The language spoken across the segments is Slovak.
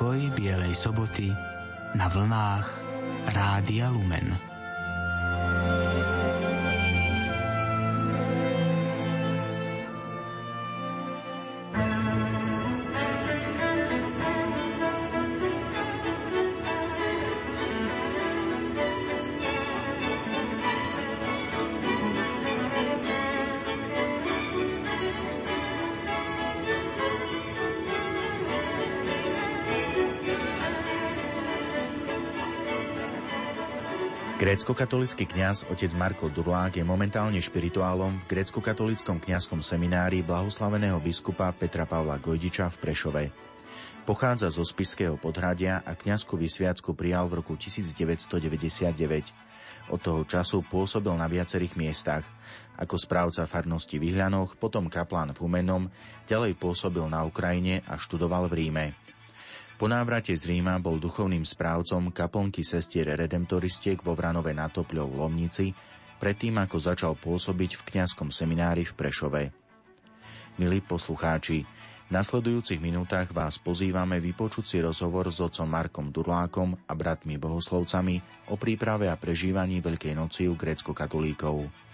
Pokoj Bielej soboty na vlnách Rádia Lumen. Grécko-katolický kňaz otec Marko Durlák je momentálne špirituálom v grécko-katolickom kňazskom seminári blahoslaveného biskupa Petra Pavla Gojdiča v Prešove. Pochádza zo Spiského podhradia a kňazskú vysviacku prijal v roku 1999. Od toho času pôsobil na viacerých miestach. Ako správca farnosti v Ihľanoch, potom kaplán v Humenom, ďalej pôsobil na Ukrajine a študoval v Ríme. Po návrate z Ríma bol duchovným správcom kaplnky sestier redemptoristiek vo Vranove na Topľov v Lomnici, predtým ako začal pôsobiť v kňazskom seminári v Prešove. Milí poslucháči, v nasledujúcich minútach vás pozývame vypočuť si rozhovor s otcom Markom Durlákom a bratmi bohoslovcami o príprave a prežívaní Veľkej noci u grécko-katolíkov.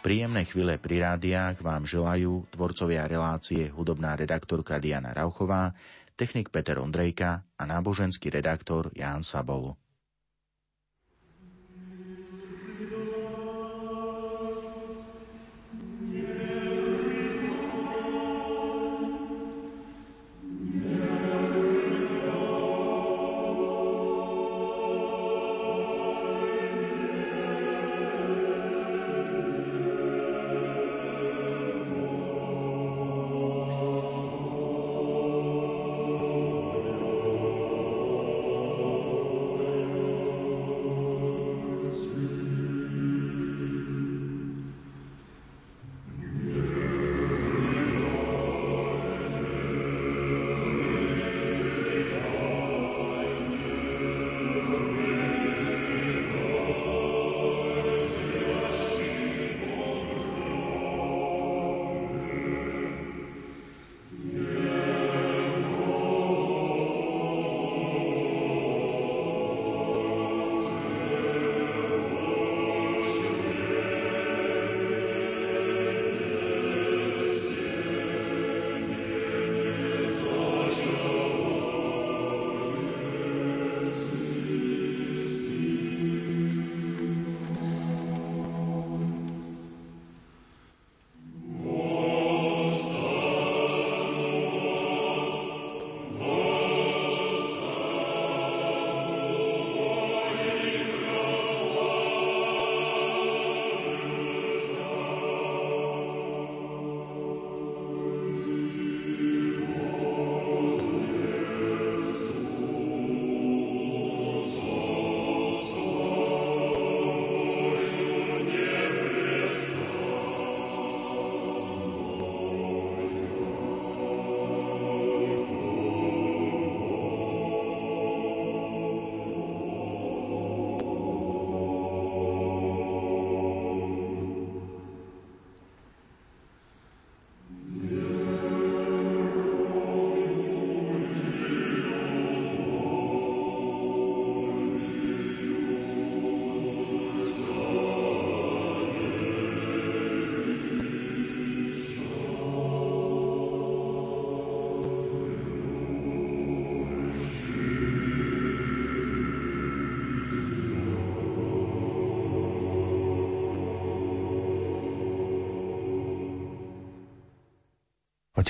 Príjemné chvíle pri rádiách vám želajú tvorcovia relácie hudobná redaktorka Diana Rauchová, technik Peter Ondrejka a náboženský redaktor Ján Sabol.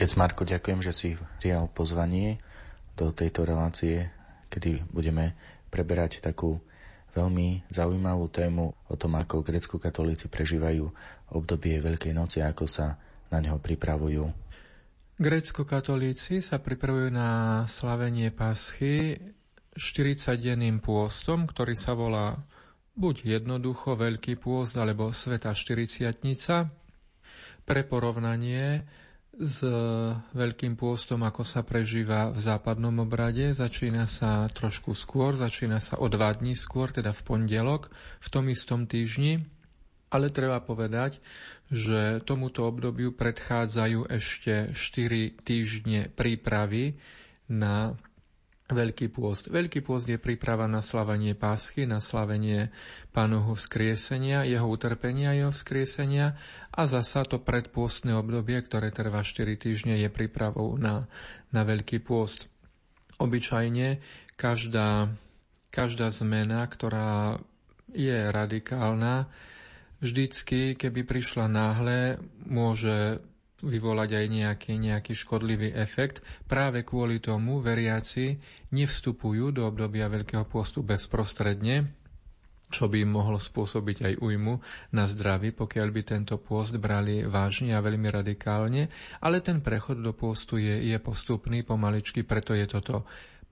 Otec Marko, ďakujem, že si prijal pozvanie do tejto relácie, kedy budeme preberať takú veľmi zaujímavú tému o tom, ako grecko-katolíci prežívajú obdobie Veľkej noci a ako sa na neho pripravujú. Grecko-katolíci sa pripravujú na slavenie Paschy 40-denným pôstom, ktorý sa volá buď jednoducho Veľký pôst alebo Sveta 40 Pre porovnanie, s Veľkým pôstom, ako sa prežíva v západnom obrade. Začína sa trošku skôr, začína sa o dva dní skôr, teda v pondelok, v tom istom týždni. Ale treba povedať, že tomuto obdobiu predchádzajú ešte 4 týždne prípravy na Veľký pôst. Veľký pôst je príprava na slavenie pásky, na slavenie pánovho vzkriesenia, jeho utrpenia, jeho vzkriesenia a zasa to predpôstne obdobie, ktoré trvá 4 týždne, je prípravou na, na Veľký pôst. Obyčajne každá, každá zmena, ktorá je radikálna, vždycky, keby prišla náhle, môže vyvolať aj nejaký, nejaký škodlivý efekt. Práve kvôli tomu veriaci nevstupujú do obdobia Veľkého pôstu bezprostredne, čo by im mohlo spôsobiť aj újmu na zdraví, pokiaľ by tento pôst brali vážne a veľmi radikálne. Ale ten prechod do pôstu je, je postupný, pomaličky, preto je toto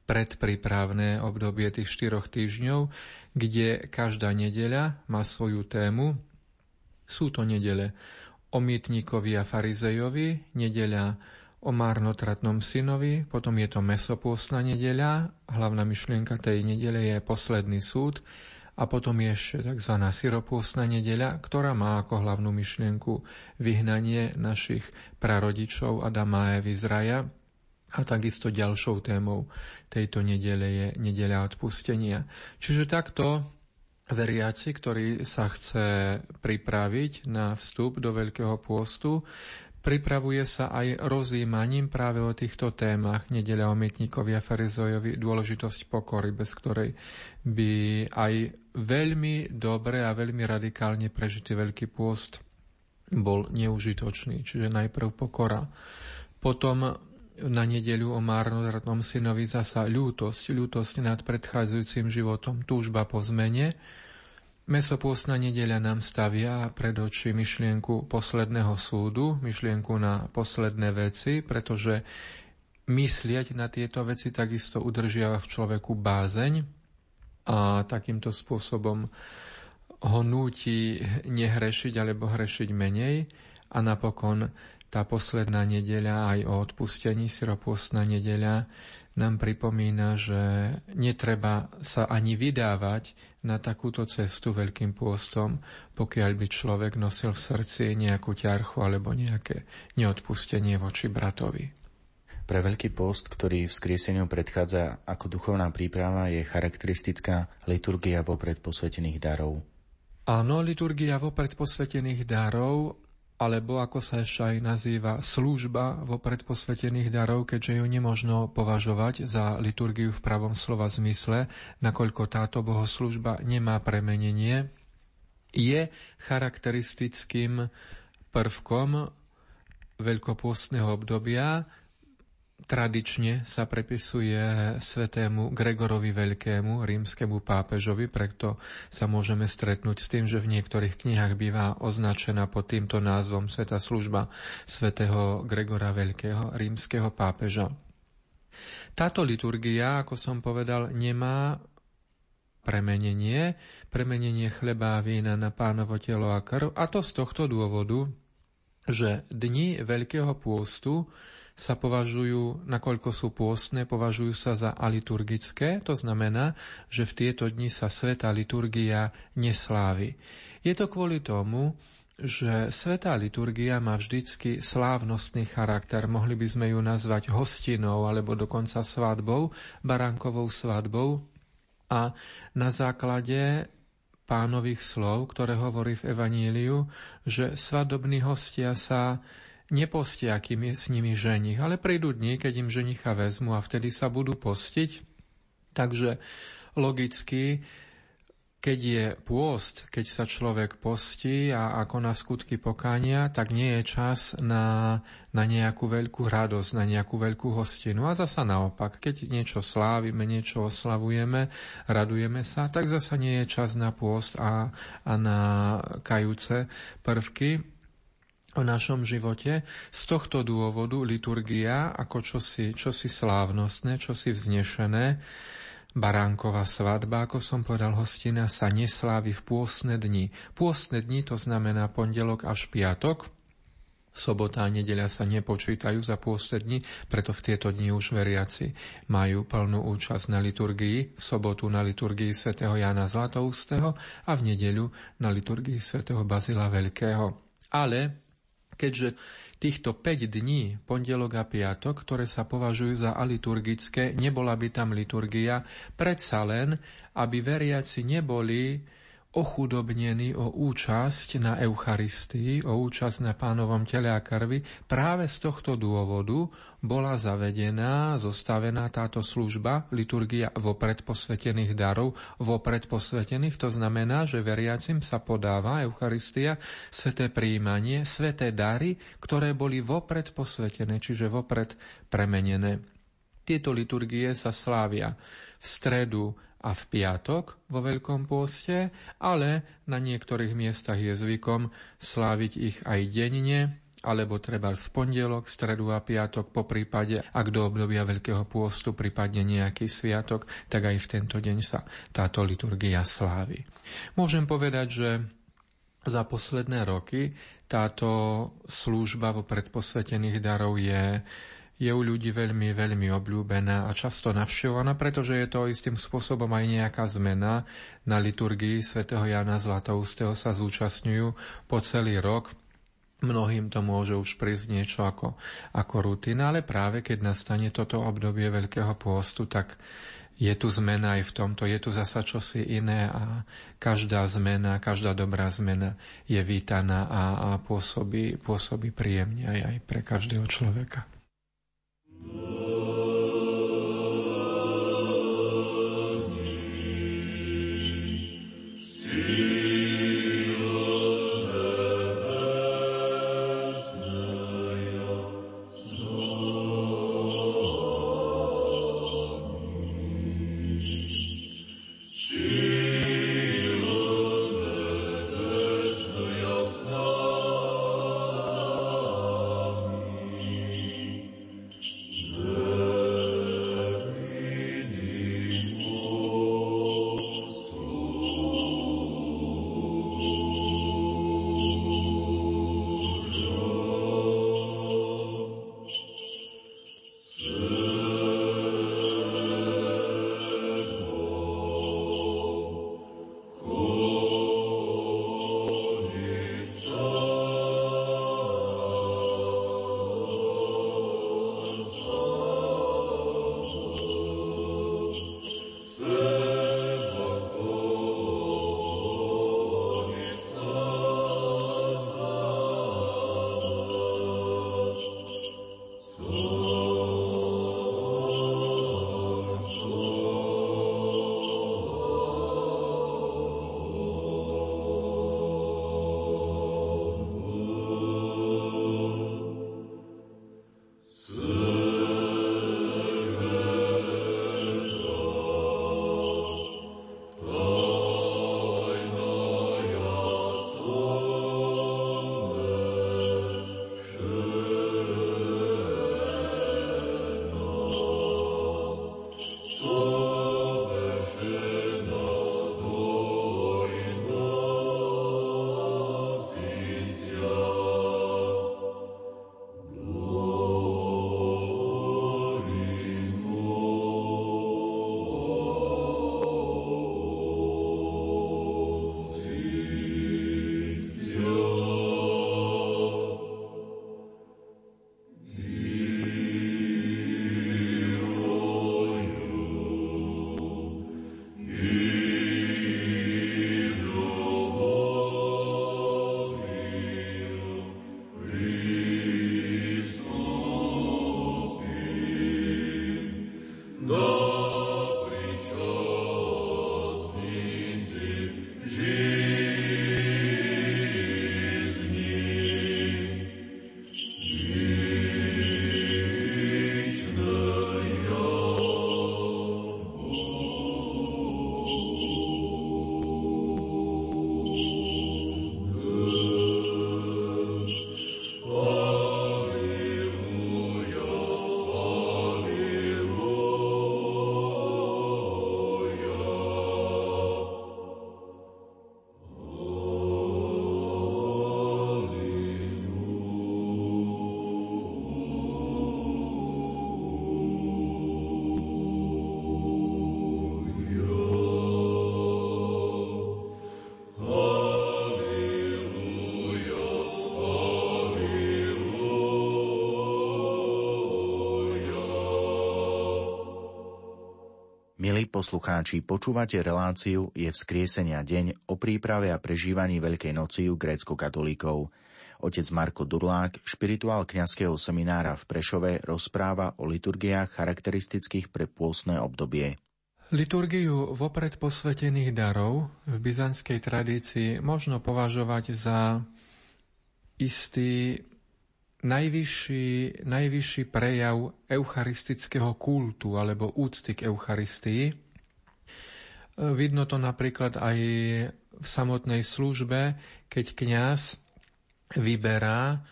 predprípravné obdobie tých štyroch týždňov, kde každá nedeľa má svoju tému. Sú to nedele o mýtnikovi a farizejovi, nedeľa o márnotratnom synovi, potom je to mesopôstna nedeľa, hlavná myšlienka tej nedele je posledný súd a potom je ešte tzv. syropôstna nedeľa, ktorá má ako hlavnú myšlienku vyhnanie našich prarodičov Adama a Evy z raja a takisto ďalšou témou tejto nedele je nedeľa odpustenia. Čiže takto veriaci, ktorý sa chce pripraviť na vstup do Veľkého pôstu, pripravuje sa aj rozímaním práve o týchto témach nedeľa o mytníkovi a farizojovi dôležitosť pokory, bez ktorej by aj veľmi dobre a veľmi radikálne prežitý Veľký pôst bol neužitočný. Čiže najprv pokora. Potom na nedeľu o márnodratnom synovi zasa ľútosť, ľútosť nad predchádzajúcim životom, túžba po zmene. Mesopôstna nedeľa nám stavia pred oči myšlienku posledného súdu, myšlienku na posledné veci, pretože myslieť na tieto veci takisto udržiava v človeku bázeň a takýmto spôsobom ho núti nehrešiť alebo hrešiť menej a napokon tá posledná nedeľa aj o odpustení, syropôstna nedeľa, nám pripomína, že netreba sa ani vydávať na takúto cestu veľkým pôstom, pokiaľ by človek nosil v srdci nejakú ťarchu alebo nejaké neodpustenie voči bratovi. Pre Veľký post, ktorý v skrieseniu predchádza ako duchovná príprava, je charakteristická liturgia vopred posvetených darov. Áno, liturgia vopred posvetených darov alebo ako sa ešte aj nazýva služba vopred posvetených darov, keďže ju nemožno považovať za liturgiu v pravom slova zmysle, nakoľko táto bohoslužba nemá premenenie, je charakteristickým prvkom veľkopôstneho obdobia, Tradične sa prepisuje svetému Gregorovi Veľkému, rímskemu pápežovi, preto sa môžeme stretnúť s tým, že v niektorých knihách býva označená pod týmto názvom Sveta služba svätého Gregora Veľkého, rímskeho pápeža. Táto liturgia, ako som povedal, nemá premenenie, premenenie chleba a vína na pánovo telo a krv, a to z tohto dôvodu, že dni Veľkého pôstu sa považujú, nakoľko sú pôstne, považujú sa za aliturgické, to znamená, že v tieto dni sa sveta liturgia neslávi. Je to kvôli tomu, že svetá liturgia má vždycky slávnostný charakter. Mohli by sme ju nazvať hostinou alebo dokonca svadbou, baránkovou svadbou. A na základe pánových slov, ktoré hovorí v Evaníliu, že svadobní hostia sa nepostia, kým je s nimi ženich, ale prídu dni, keď im ženicha vezmu a vtedy sa budú postiť. Takže logicky, keď je pôst, keď sa človek postí a ako na skutky pokania, tak nie je čas na, na nejakú veľkú radosť, na nejakú veľkú hostinu. A zasa naopak, keď niečo slávime, niečo oslavujeme, radujeme sa, tak zasa nie je čas na pôst a, a na kajúce prvky, o našom živote. Z tohto dôvodu liturgia ako čosi, čosi slávnostné, čosi vznešené, baránková svadba, ako som povedal, hostina sa neslávi v pôsne dni. Pôsne dni to znamená pondelok až piatok, Sobota a nedeľa sa nepočítajú za pôste dni, preto v tieto dni už veriaci majú plnú účasť na liturgii, v sobotu na liturgii svätého Jana Zlatoustého a v nedeľu na liturgii svätého Bazila Veľkého. Ale keďže týchto 5 dní, pondelok a piatok, ktoré sa považujú za aliturgické, nebola by tam liturgia, predsa len, aby veriaci neboli ochudobnení o účasť na Eucharistii, o účasť na pánovom tele a krvi. Práve z tohto dôvodu bola zavedená, zostavená táto služba, liturgia vopred posvetených darov, vopred posvetených. To znamená, že veriacim sa podáva Eucharistia, sveté príjmanie, sveté dary, ktoré boli vopred posvetené, čiže vopred premenené. Tieto liturgie sa slávia v stredu a v piatok vo Veľkom pôste, ale na niektorých miestach je zvykom sláviť ich aj denne, alebo treba v pondelok, stredu a piatok, po prípade, ak do obdobia Veľkého pôstu prípadne nejaký sviatok, tak aj v tento deň sa táto liturgia slávi. Môžem povedať, že za posledné roky táto služba vo predposvetených darov je je u ľudí veľmi, veľmi obľúbená a často navštevovaná, pretože je to istým spôsobom aj nejaká zmena. Na liturgii svätého Jana Zlatoustého sa zúčastňujú po celý rok. Mnohým to môže už prísť niečo ako, ako rutina, ale práve keď nastane toto obdobie Veľkého pôstu, tak je tu zmena aj v tomto, je tu zasa čosi iné a každá zmena, každá dobrá zmena je vítaná a, a pôsobí, pôsobí príjemne aj, aj pre každého človeka. Lord. Milí poslucháči, počúvate reláciu Je vzkriesenia deň o príprave a prežívaní Veľkej noci u grécko-katolíkov. Otec Marko Durlák, špirituál kňazského seminára v Prešove, rozpráva o liturgiách charakteristických pre pôstne obdobie. Liturgiu vopred posvetených darov v byzantskej tradícii možno považovať za istý najvyšší, najvyšší prejav eucharistického kultu alebo úcty k Eucharistii. Vidno to napríklad aj v samotnej službe, keď kňaz vyberá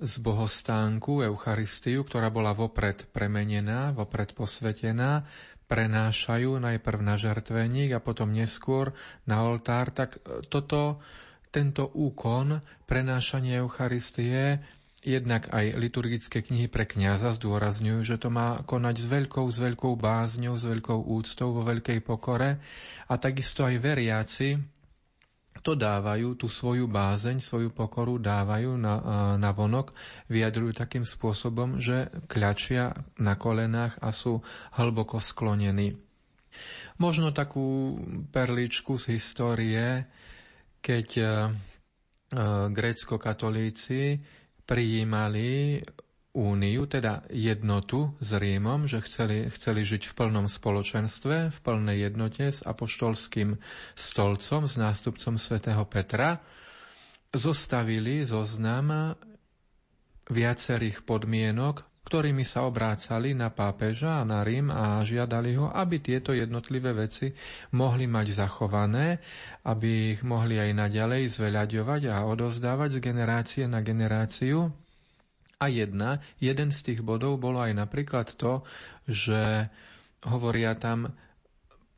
z bohostánku Eucharistiu, ktorá bola vopred premenená, vopred posvetená, prenášajú najprv na žertveník a potom neskôr na oltár, tak toto, tento úkon prenášania Eucharistie Jednak aj liturgické knihy pre kňaza zdôrazňujú, že to má konať s veľkou, s veľkou bázňou, s veľkou úctou, vo veľkej pokore a takisto aj veriaci to dávajú, tú svoju bázeň, svoju pokoru dávajú na, na vonok, vyjadrujú takým spôsobom, že kľačia na kolenách a sú hlboko sklonení. Možno takú perličku z histórie, keď uh, grécko-katolíci prijímali úniu, teda jednotu s Rímom, že chceli, chceli žiť v plnom spoločenstve, v plnej jednote s apoštolským stolcom, s nástupcom svätého Petra, zostavili zoznam viacerých podmienok, ktorými sa obrácali na pápeža a na Rím a žiadali ho, aby tieto jednotlivé veci mohli mať zachované, aby ich mohli aj naďalej zveľaďovať a odozdávať z generácie na generáciu. A jedna, jeden z tých bodov bolo aj napríklad to, že hovoria tam,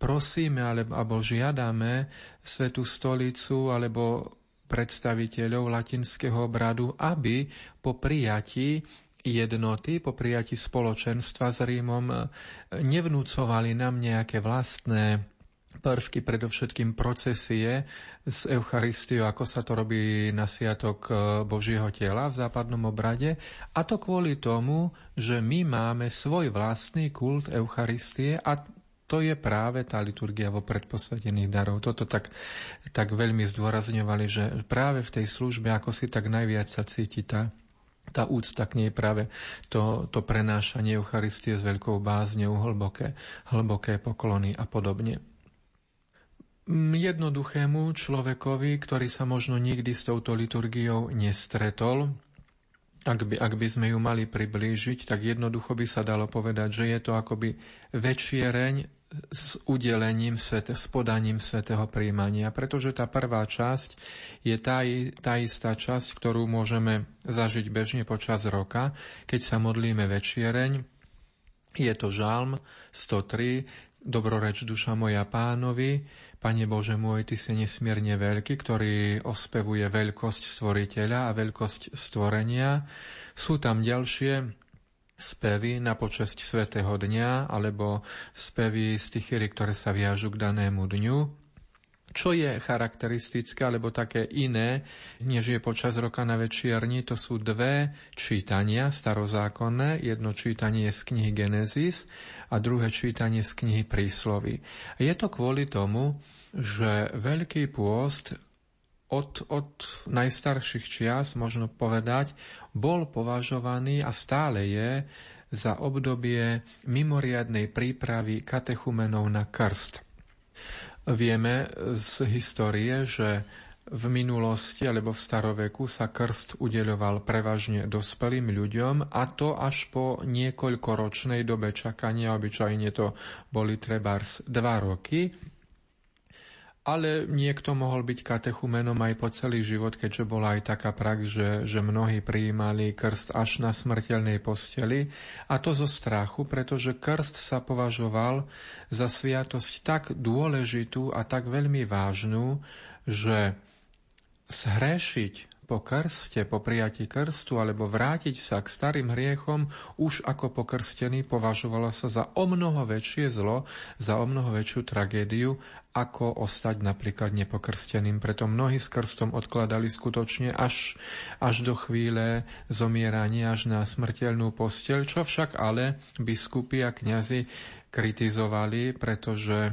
prosíme alebo, alebo žiadame Svetú stolicu alebo predstaviteľov latinského obradu, aby po prijatí jednoty, po prijati spoločenstva s Rímom e, nevnúcovali nám nejaké vlastné prvky, predovšetkým procesie s Eucharistiou, ako sa to robí na Sviatok e, Božieho tela v západnom obrade. A to kvôli tomu, že my máme svoj vlastný kult Eucharistie a to je práve tá liturgia vo predposvetených darov. Toto tak, tak veľmi zdôrazňovali, že práve v tej službe, ako si tak najviac sa cíti tá tá úcta k nej práve to, to prenášanie Eucharistie s veľkou bázňou, hlboké, hlboké poklony a podobne. Jednoduchému človekovi, ktorý sa možno nikdy s touto liturgiou nestretol, ak by, ak by sme ju mali priblížiť, tak jednoducho by sa dalo povedať, že je to akoby večiereň s udelením, s podaním svetého príjmania, pretože tá prvá časť je tá, tá istá časť, ktorú môžeme zažiť bežne počas roka, keď sa modlíme večiereň. Je to žalm 103, Dobroreč duša moja pánovi, Pane Bože môj, Ty si nesmierne veľký, ktorý ospevuje veľkosť stvoriteľa a veľkosť stvorenia. Sú tam ďalšie spevy na počesť svätého dňa alebo spevy stichery, ktoré sa viažu k danému dňu. Čo je charakteristické alebo také iné, než je počas roka na večierni, to sú dve čítania starozákonné. Jedno čítanie z knihy Genesis a druhé čítanie z knihy Príslovy. Je to kvôli tomu, že Veľký pôst od, od najstarších čias, možno povedať, bol považovaný a stále je za obdobie mimoriadnej prípravy katechumenov na krst. Vieme z histórie, že v minulosti alebo v staroveku sa krst udeľoval prevažne dospelým ľuďom a to až po niekoľkoročnej dobe čakania, obyčajne to boli trebárs dva roky, ale niekto mohol byť katechumenom aj po celý život, keďže bola aj taká prax, že, že mnohí prijímali krst až na smrteľnej posteli. A to zo strachu, pretože krst sa považoval za sviatosť tak dôležitú a tak veľmi vážnu, že zhrešiť po krste, po prijatí krstu alebo vrátiť sa k starým hriechom už ako pokrstený považovalo sa za o mnoho väčšie zlo, za o mnoho väčšiu tragédiu, ako ostať napríklad nepokrsteným. Preto mnohí s krstom odkladali skutočne až, až do chvíle zomierania, až na smrteľnú posteľ, čo však ale biskupy a kňazi kritizovali, pretože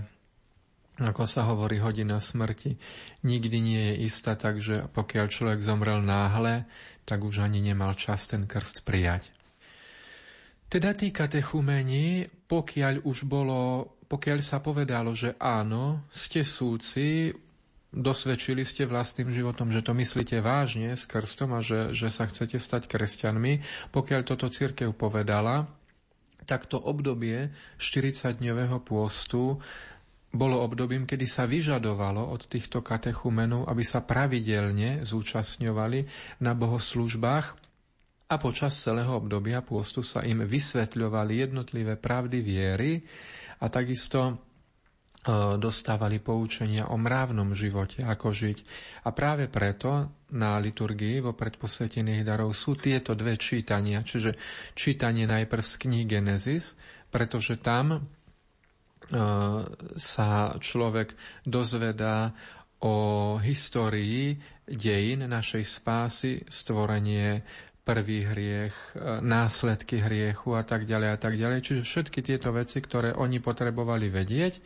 ako sa hovorí, hodina smrti nikdy nie je istá, takže pokiaľ človek zomrel náhle, tak už ani nemal čas ten krst prijať. Teda tí katechumeni, pokiaľ už bolo, pokiaľ sa povedalo, že áno, ste súci, dosvedčili ste vlastným životom, že to myslíte vážne s krstom a že, že sa chcete stať kresťanmi, pokiaľ toto církev povedala, tak to obdobie 40-dňového pôstu bolo obdobím, kedy sa vyžadovalo od týchto katechumenov, aby sa pravidelne zúčastňovali na bohoslužbách a počas celého obdobia pôstu sa im vysvetľovali jednotlivé pravdy viery a takisto E, dostávali poučenia o mrávnom živote, ako žiť. A práve preto na liturgii vo predposvetených darov sú tieto dve čítania, čiže čítanie najprv z knihy Genesis, pretože tam sa človek dozvedá o histórii dejín našej spásy, stvorenie prvý hriech, e, následky hriechu a tak ďalej a tak ďalej. Čiže všetky tieto veci, ktoré oni potrebovali vedieť,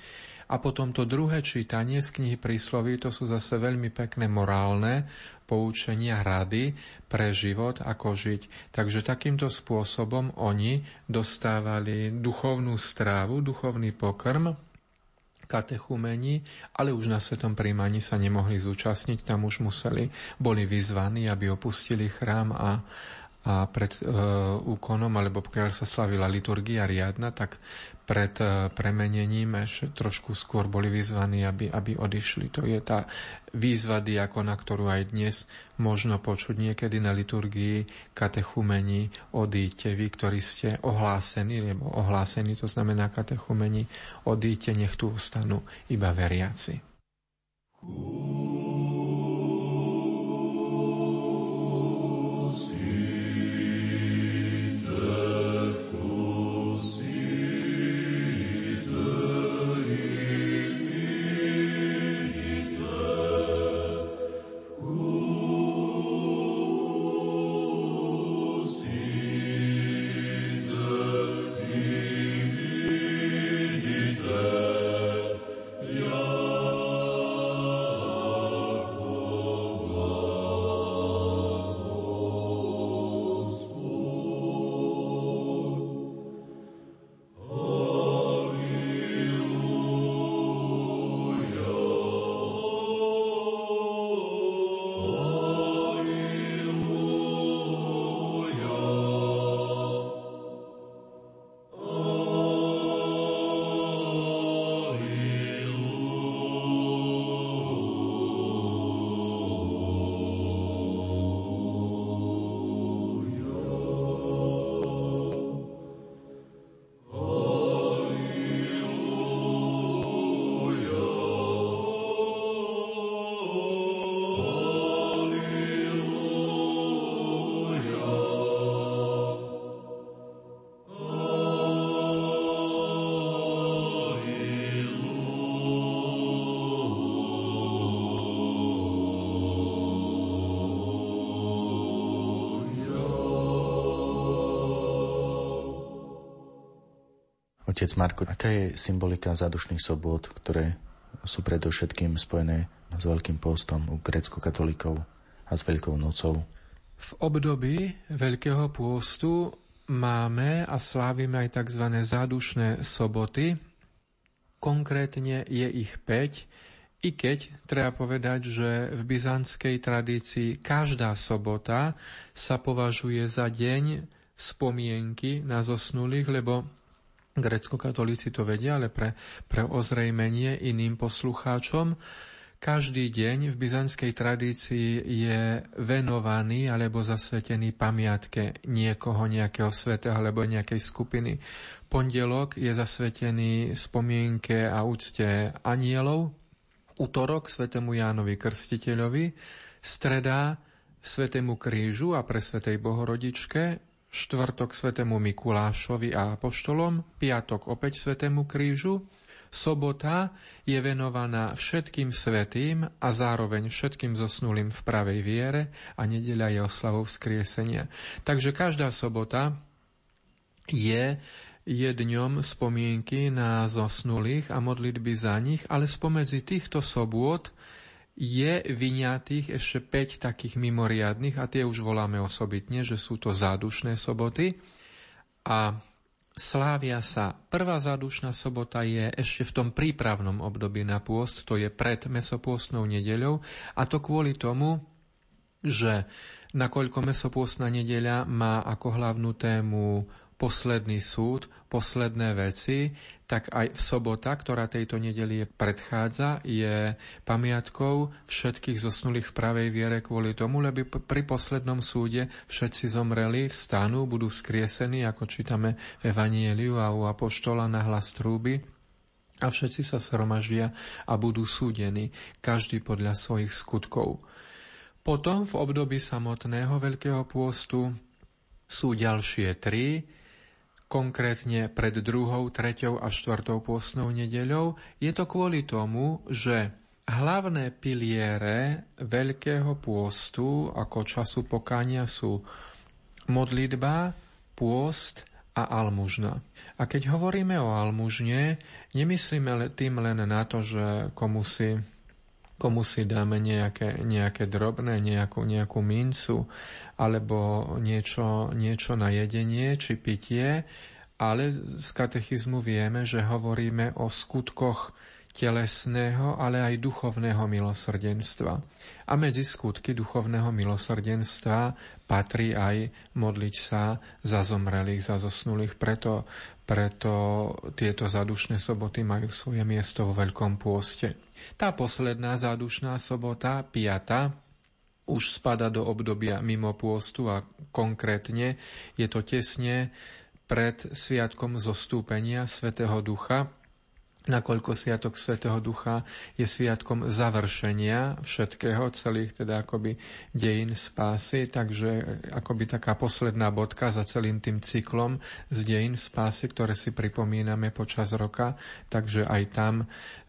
a potom to druhé čítanie z knihy prísloví, to sú zase veľmi pekné morálne poučenia, rady pre život, ako žiť. Takže takýmto spôsobom oni dostávali duchovnú strávu, duchovný pokrm, katechumeni, ale už na svetom príjmaní sa nemohli zúčastniť, tam už museli, boli vyzvaní, aby opustili chrám a, a pred e, úkonom, alebo pokiaľ sa slavila liturgia riadna, tak pred e, premenením ešte trošku skôr boli vyzvaní, aby, aby odišli. To je tá výzva diakona, ktorú aj dnes možno počuť niekedy na liturgii katechumeni odíte, vy, ktorí ste ohlásení, lebo ohlásení to znamená katechumeni, odíte, nech tu ostanú iba veriaci. Ooh. Otec Marko, aká je symbolika zádušných sobot, ktoré sú predovšetkým spojené s Veľkým postom u grecko-katolíkov a s Veľkou nocou? V období Veľkého pôstu máme a slávime aj tzv. zádušné soboty. Konkrétne je ich 5, i keď treba povedať, že v byzantskej tradícii každá sobota sa považuje za deň spomienky na zosnulých, lebo Grecko-katolíci to vedia, ale pre, pre ozrejmenie iným poslucháčom, každý deň v byzantskej tradícii je venovaný alebo zasvetený pamiatke niekoho, nejakého svetého alebo nejakej skupiny. Pondelok je zasvetený spomienke a úcte anielov, útorok svetému Jánovi Krstiteľovi, streda svetému krížu a pre svetej Bohorodičke, štvrtok svetému Mikulášovi a apoštolom, piatok opäť svetému krížu, sobota je venovaná všetkým svetým a zároveň všetkým zosnulým v pravej viere a nedeľa je oslavou vzkriesenia. Takže každá sobota je je dňom spomienky na zosnulých a modlitby za nich, ale spomedzi týchto sobôt je vyňatých ešte 5 takých mimoriadných a tie už voláme osobitne, že sú to zádušné soboty. A slávia sa. Prvá zádušná sobota je ešte v tom prípravnom období na pôst, to je pred mesopôstnou nedeľou a to kvôli tomu, že nakoľko mesopôstna nedeľa má ako hlavnú tému posledný súd, posledné veci, tak aj v sobota, ktorá tejto nedeli predchádza, je pamiatkou všetkých zosnulých v pravej viere kvôli tomu, lebo pri poslednom súde všetci zomreli, vstanú, budú skriesení, ako čítame v Evanieliu a u Apoštola na hlas trúby a všetci sa sromaždia a budú súdení, každý podľa svojich skutkov. Potom v období samotného Veľkého pôstu sú ďalšie tri, konkrétne pred druhou, treťou a štvrtou pôstnou nedeľou. Je to kvôli tomu, že hlavné piliere Veľkého pôstu ako času pokania sú modlitba, pôst a almužna. A keď hovoríme o almužne, nemyslíme tým len na to, že komu si komu si dáme nejaké, nejaké drobné, nejakú, nejakú mincu alebo niečo, niečo na jedenie či pitie, ale z katechizmu vieme, že hovoríme o skutkoch telesného, ale aj duchovného milosrdenstva. A medzi skutky duchovného milosrdenstva patrí aj modliť sa za zomrelých, za zosnulých. Preto, preto tieto zadušné soboty majú svoje miesto vo Veľkom pôste. Tá posledná zádušná sobota, piata, už spada do obdobia mimo pôstu a konkrétne je to tesne pred sviatkom zostúpenia Svetého Ducha, nakoľko Sviatok Svetého Ducha je sviatkom završenia všetkého, celých teda akoby dejín spásy, takže akoby taká posledná bodka za celým tým cyklom z dejín spásy, ktoré si pripomíname počas roka, takže aj tam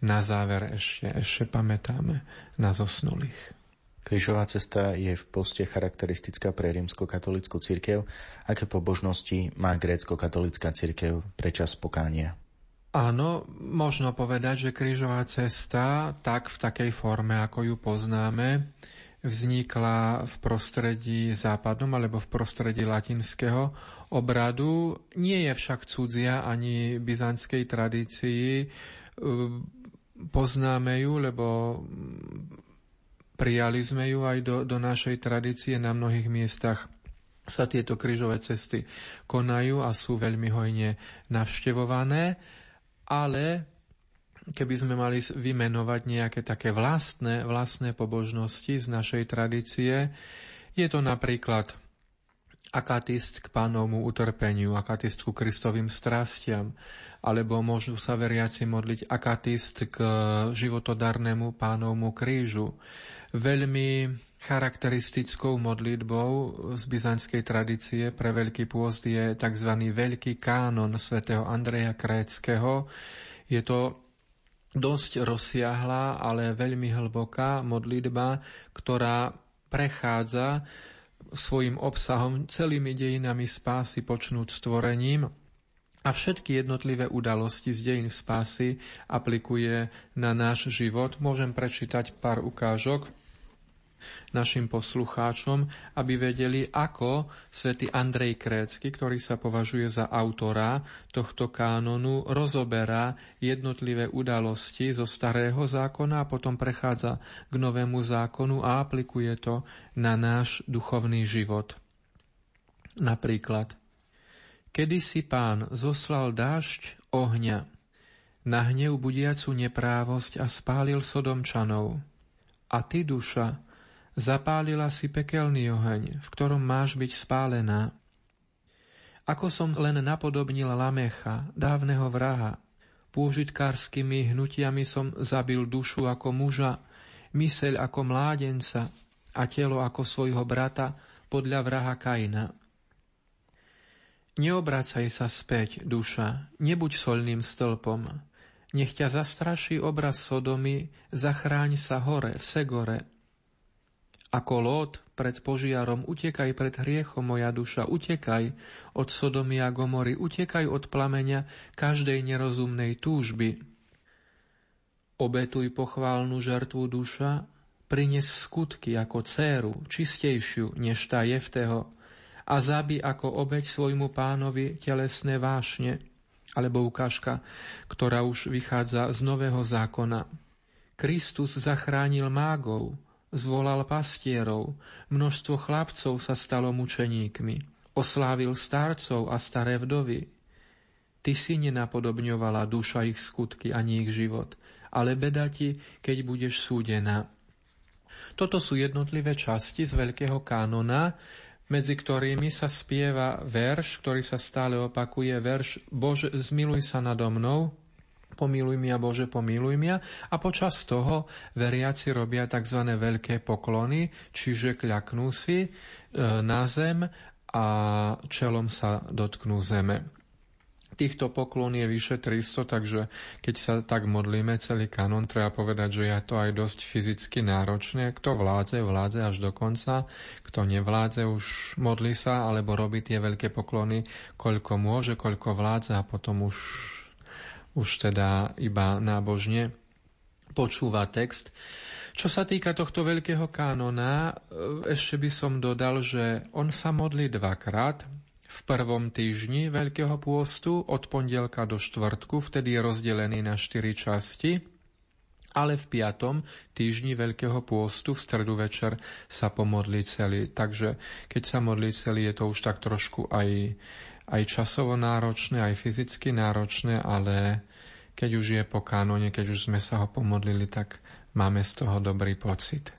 na záver ešte, ešte pamätáme na zosnulých. Krížová cesta je v poste charakteristická pre rímsko-katolickú cirkev. Aké pobožnosti má grécko-katolická cirkev pre čas pokánia? Áno, možno povedať, že krížová cesta, tak v takej forme, ako ju poznáme, vznikla v prostredí západnom alebo v prostredí latinského obradu. Nie je však cudzia ani byzantskej tradícii. Poznáme ju, lebo prijali sme ju aj do, do našej tradície na mnohých miestach sa tieto krížové cesty konajú a sú veľmi hojne navštevované ale keby sme mali vymenovať nejaké také vlastné, vlastné pobožnosti z našej tradície, je to napríklad akatist k pánovmu utrpeniu, akatist ku Kristovým strastiam, alebo môžu sa veriaci modliť akatist k životodarnému pánovmu krížu. Veľmi charakteristickou modlitbou z byzantskej tradície pre Veľký pôst je tzv. Veľký kánon svätého Andreja Kréckého. Je to dosť rozsiahla, ale veľmi hlboká modlitba, ktorá prechádza svojim obsahom celými dejinami spásy počnúť stvorením a všetky jednotlivé udalosti z dejín spásy aplikuje na náš život. Môžem prečítať pár ukážok našim poslucháčom, aby vedeli, ako svätý Andrej Krécky, ktorý sa považuje za autora tohto kánonu, rozoberá jednotlivé udalosti zo starého zákona a potom prechádza k novému zákonu a aplikuje to na náš duchovný život. Napríklad, kedy si pán zoslal dážď ohňa, na hnev budiacu neprávosť a spálil sodomčanov. A ty, duša, Zapálila si pekelný oheň, v ktorom máš byť spálená. Ako som len napodobnil Lamecha, dávneho vraha, pôžitkárskymi hnutiami som zabil dušu ako muža, myseľ ako mládenca a telo ako svojho brata podľa vraha Kaina. Neobracaj sa späť, duša, nebuď solným stĺpom. Nech ťa zastraší obraz Sodomy, zachráň sa hore, v Segore, ako Lót pred požiarom, utekaj pred hriechom, moja duša, utekaj od Sodomy a Gomory, utekaj od plameňa každej nerozumnej túžby. Obetuj pochválnu žertvu duša, prines skutky ako céru, čistejšiu než tá Jefteho, a zabi ako obeď svojmu pánovi telesné vášne, alebo ukážka, ktorá už vychádza z Nového zákona. Kristus zachránil mágov, zvolal pastierov, množstvo chlapcov sa stalo mučeníkmi, oslávil starcov a staré vdovy. Ty si nenapodobňovala duša ich skutky ani ich život, ale beda ti, keď budeš súdená. Toto sú jednotlivé časti z Veľkého kánona, medzi ktorými sa spieva verš, ktorý sa stále opakuje, verš Bože, zmiluj sa nado mnou, pomiluj mi a Bože, pomiluj mi a počas toho veriaci robia tzv. veľké poklony, čiže kľaknú si e, na zem a čelom sa dotknú zeme. Týchto poklon je vyše 300, takže keď sa tak modlíme celý kanon, treba povedať, že je to aj dosť fyzicky náročné. Kto vládze, vládze až do konca. Kto nevládze, už modli sa, alebo robí tie veľké poklony, koľko môže, koľko vládze a potom už, už teda iba nábožne počúva text. Čo sa týka tohto veľkého kánona, ešte by som dodal, že on sa modlí dvakrát v prvom týždni Veľkého pôstu od pondelka do štvrtku, vtedy je rozdelený na štyri časti, ale v piatom týždni Veľkého pôstu v stredu večer sa pomodlí celý. Takže keď sa modlí celý, je to už tak trošku aj, aj časovo náročné, aj fyzicky náročné, ale keď už je po kanone, keď už sme sa ho pomodlili, tak máme z toho dobrý pocit.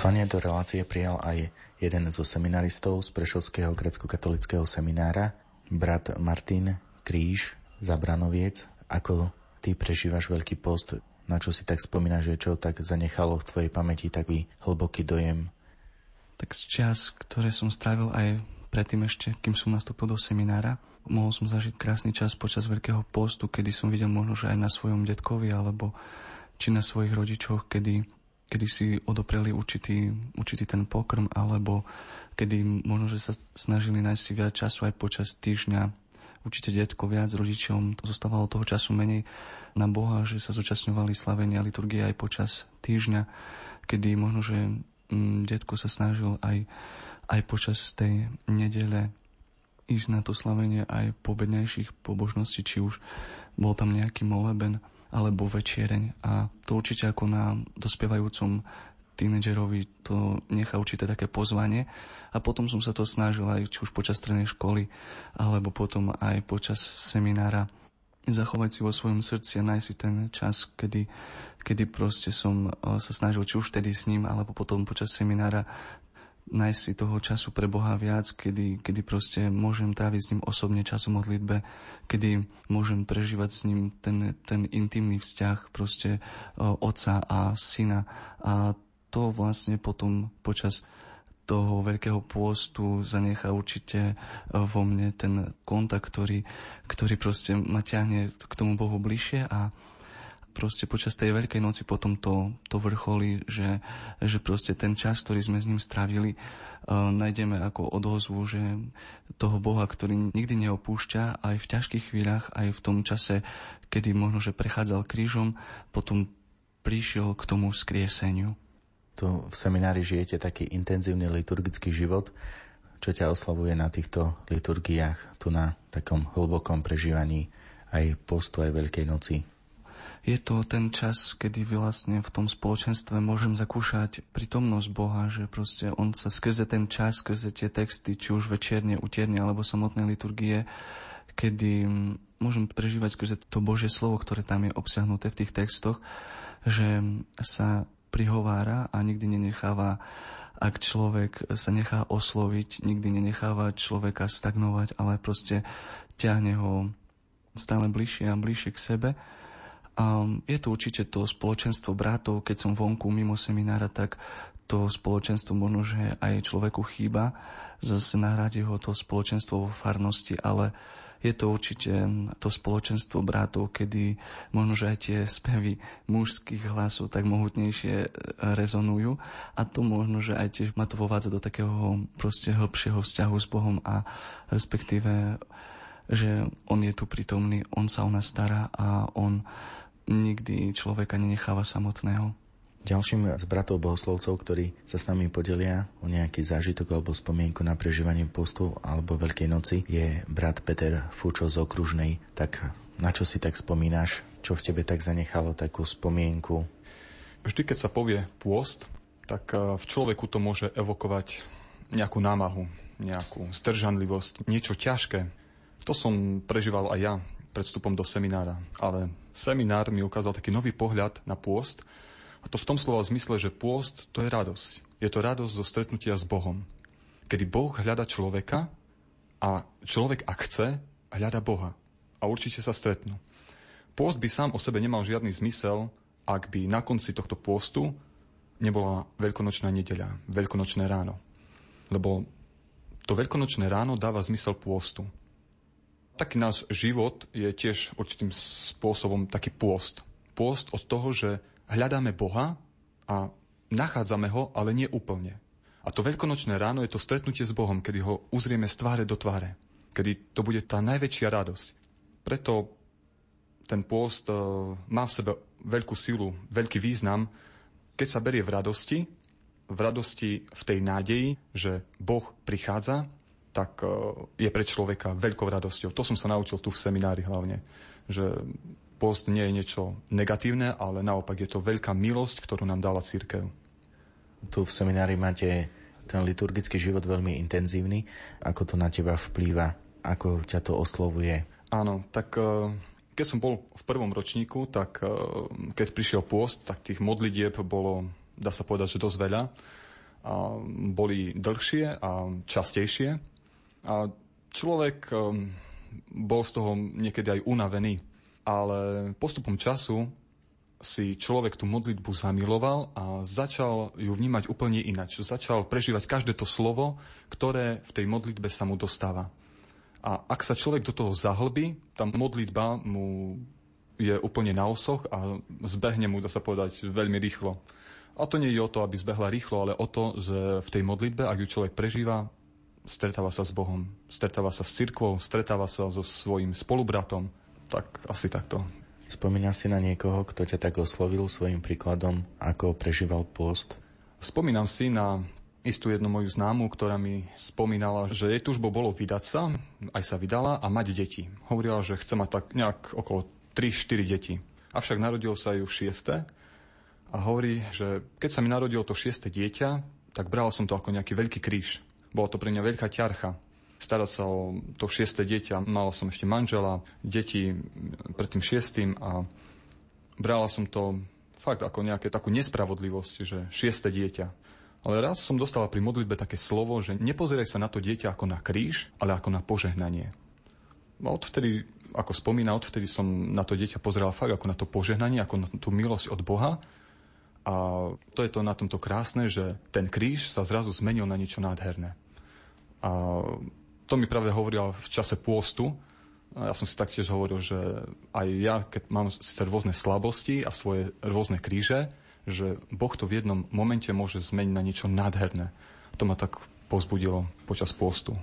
Pozvanie do relácie prijal aj jeden zo seminaristov z Prešovského grecko-katolického seminára, brat Martin Kríž, Zabranoviec. Ako ty prežívaš Veľký post? Na čo si tak spomínaš, že čo tak zanechalo v tvojej pamäti taký hlboký dojem? Tak z čas, ktoré som strávil aj predtým ešte, kým som nastúpil do seminára, mohol som zažiť krásny čas počas Veľkého postu, kedy som videl možno, že aj na svojom detkovi alebo či na svojich rodičoch, kedy kedy si odopreli určitý, určitý ten pokrm, alebo kedy možno, že sa snažili nájsť si viac času aj počas týždňa. Určite detko viac rodičom, to zostávalo toho času menej na Boha, že sa zúčastňovali slavenia liturgie aj počas týždňa, kedy možno, že mm, detko sa snažil aj, aj počas tej nedele ísť na to slavenie aj po bednejších pobožností, či už bol tam nejaký moleben, alebo večiereň. A to určite ako na dospievajúcom tínedžerovi to nechá určité také pozvanie. A potom som sa to snažil aj či už počas strednej školy, alebo potom aj počas seminára zachovať si vo svojom srdci a nájsť si ten čas, kedy, kedy proste som eh, sa snažil či už tedy s ním, alebo potom počas seminára nájsť si toho času pre Boha viac, kedy, kedy proste môžem tráviť s ním osobne čas o modlitbe, kedy môžem prežívať s ním ten, ten intimný vzťah proste o, otca a syna. A to vlastne potom počas toho veľkého pôstu zanechá určite vo mne ten kontakt, ktorý, ktorý proste ma ťahne k tomu Bohu bližšie a proste počas tej Veľkej noci potom to, to vrcholí, že, že proste ten čas, ktorý sme s ním strávili, uh, nájdeme ako odozvu, že toho Boha, ktorý nikdy neopúšťa, aj v ťažkých chvíľach, aj v tom čase, kedy možno, že prechádzal krížom, potom prišiel k tomu skrieseniu. Tu v seminári žijete taký intenzívny liturgický život, čo ťa oslavuje na týchto liturgiách, tu na takom hlbokom prežívaní aj postu, aj Veľkej noci je to ten čas, kedy vlastne v tom spoločenstve môžem zakúšať prítomnosť Boha, že proste On sa skrze ten čas, skrze tie texty, či už večerne, utierne alebo samotné liturgie, kedy môžem prežívať skrze to Božie slovo, ktoré tam je obsiahnuté v tých textoch, že sa prihovára a nikdy nenecháva ak človek sa nechá osloviť, nikdy nenecháva človeka stagnovať, ale proste ťahne ho stále bližšie a bližšie k sebe a je to určite to spoločenstvo bratov, keď som vonku mimo seminára, tak to spoločenstvo možno, že aj človeku chýba. Zase nahradí ho to spoločenstvo vo farnosti, ale je to určite to spoločenstvo bratov, kedy možno, že aj tie spevy mužských hlasov tak mohutnejšie e, rezonujú a to možno, že aj tiež ma to vovádza do takého proste hĺbšieho vzťahu s Bohom a respektíve, že On je tu prítomný, On sa o nás stará a On nikdy človeka nenecháva samotného. Ďalším z bratov bohoslovcov, ktorí sa s nami podelia o nejaký zážitok alebo spomienku na prežívanie postu alebo Veľkej noci je brat Peter Fučo z Okružnej. Tak na čo si tak spomínaš? Čo v tebe tak zanechalo takú spomienku? Vždy, keď sa povie pôst, tak eh, v človeku to môže evokovať nejakú námahu, nejakú zdržanlivosť, niečo ťažké. To som prežíval aj ja pred vstupom do seminára. Ale seminár mi ukázal taký nový pohľad na pôst. A to v tom slova zmysle, že pôst to je radosť. Je to radosť zo stretnutia s Bohom. Kedy Boh hľada človeka a človek, ak chce, hľada Boha. A určite sa stretnú. Pôst by sám o sebe nemal žiadny zmysel, ak by na konci tohto pôstu nebola veľkonočná nedeľa, veľkonočné ráno. Lebo to veľkonočné ráno dáva zmysel pôstu taký náš život je tiež určitým spôsobom taký pôst. Pôst od toho, že hľadáme Boha a nachádzame ho, ale nie úplne. A to veľkonočné ráno je to stretnutie s Bohom, kedy ho uzrieme z tváre do tváre. Kedy to bude tá najväčšia radosť. Preto ten pôst e, má v sebe veľkú silu, veľký význam, keď sa berie v radosti, v radosti v tej nádeji, že Boh prichádza tak e, je pre človeka veľkou radosťou. To som sa naučil tu v seminári hlavne, že post nie je niečo negatívne, ale naopak je to veľká milosť, ktorú nám dala církev. Tu v seminári máte ten liturgický život veľmi intenzívny. Ako to na teba vplýva? Ako ťa to oslovuje? Áno, tak e, keď som bol v prvom ročníku, tak e, keď prišiel pôst, tak tých modlitieb bolo dá sa povedať, že dosť veľa. A boli dlhšie a častejšie. A človek um, bol z toho niekedy aj unavený. Ale postupom času si človek tú modlitbu zamiloval a začal ju vnímať úplne inač. Začal prežívať každé to slovo, ktoré v tej modlitbe sa mu dostáva. A ak sa človek do toho zahlbí, tá modlitba mu je úplne na osoch a zbehne mu, dá sa povedať, veľmi rýchlo. A to nie je o to, aby zbehla rýchlo, ale o to, že v tej modlitbe, ak ju človek prežíva, stretáva sa s Bohom, stretáva sa s cirkvou, stretáva sa so svojím spolubratom. Tak asi takto. Spomína si na niekoho, kto ťa tak oslovil svojim príkladom, ako prežíval post? Spomínam si na istú jednu moju známu, ktorá mi spomínala, že jej túžbou bolo vydať sa, aj sa vydala a mať deti. Hovorila, že chce mať tak nejak okolo 3-4 deti. Avšak narodilo sa ju šieste a hovorí, že keď sa mi narodilo to šieste dieťa, tak brala som to ako nejaký veľký kríž. Bola to pre mňa veľká ťarcha starať sa o to šieste dieťa. Mala som ešte manžela, deti pred tým šiestým a brala som to fakt ako nejaké takú nespravodlivosť, že šieste dieťa. Ale raz som dostala pri modlitbe také slovo, že nepozeraj sa na to dieťa ako na kríž, ale ako na požehnanie. A odvtedy, ako spomína, odvtedy som na to dieťa pozeral fakt ako na to požehnanie, ako na tú milosť od Boha. A to je to na tomto krásne, že ten kríž sa zrazu zmenil na niečo nádherné. A to mi práve hovorila v čase pôstu. Ja som si taktiež hovoril, že aj ja, keď mám síce rôzne slabosti a svoje rôzne kríže, že Boh to v jednom momente môže zmeniť na niečo nádherné. To ma tak pozbudilo počas pôstu.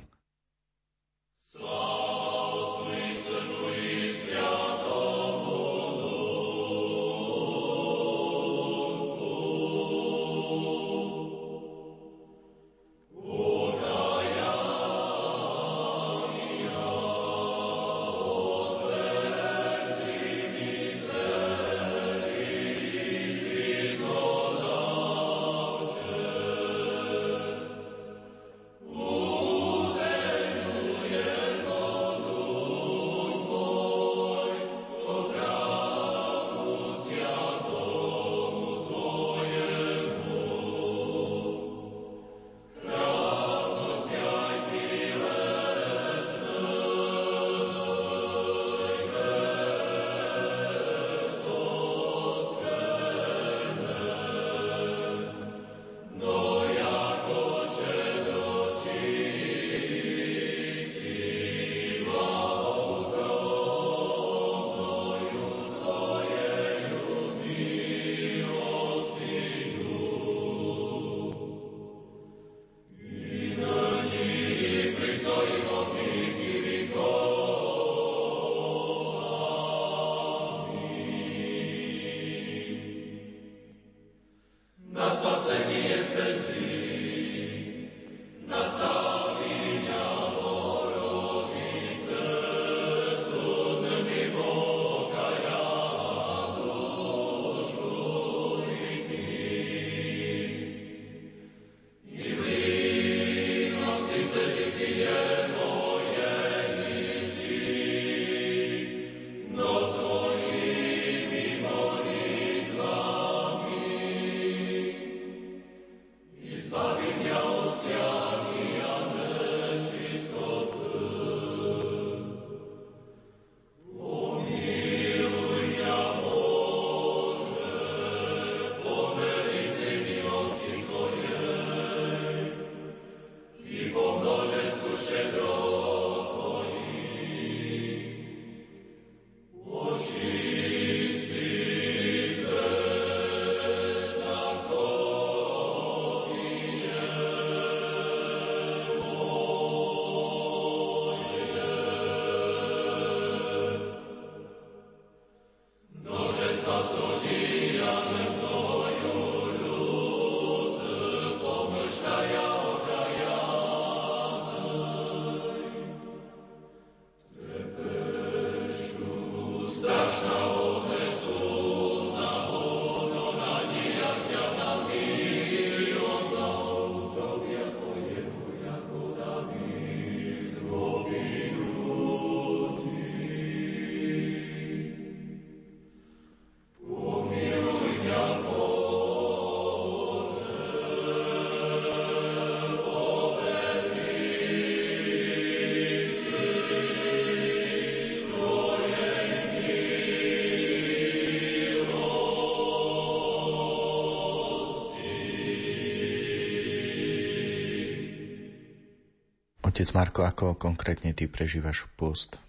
Otec Marko, ako konkrétne ty prežívaš pôst?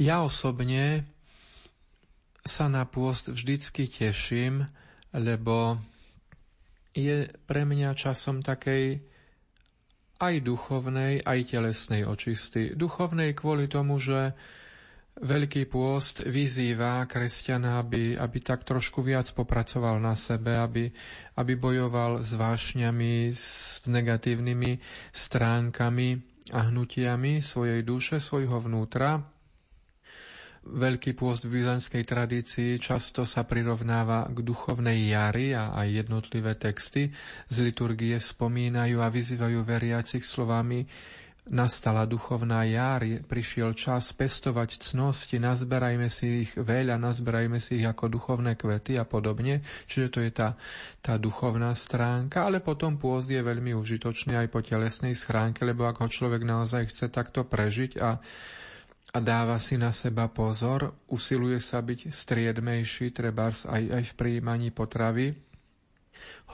Ja osobne sa na pôst vždycky teším, lebo je pre mňa časom takej aj duchovnej, aj telesnej očisty. Duchovnej kvôli tomu, že Veľký pôst vyzýva kresťana, aby, aby tak trošku viac popracoval na sebe, aby, aby bojoval s vášňami, s negatívnymi stránkami a hnutiami svojej duše, svojho vnútra. Veľký pôst v byzantskej tradícii často sa prirovnáva k duchovnej jari a aj jednotlivé texty z liturgie spomínajú a vyzývajú veriacich slovami Nastala duchovná jar, prišiel čas pestovať cnosti, nazberajme si ich veľa, nazberajme si ich ako duchovné kvety a podobne. Čiže to je tá, tá duchovná stránka, ale potom pôzd je veľmi užitočný aj po telesnej schránke, lebo ak ho človek naozaj chce takto prežiť a, a dáva si na seba pozor, usiluje sa byť striedmejší, trebárs aj, aj v príjmaní potravy.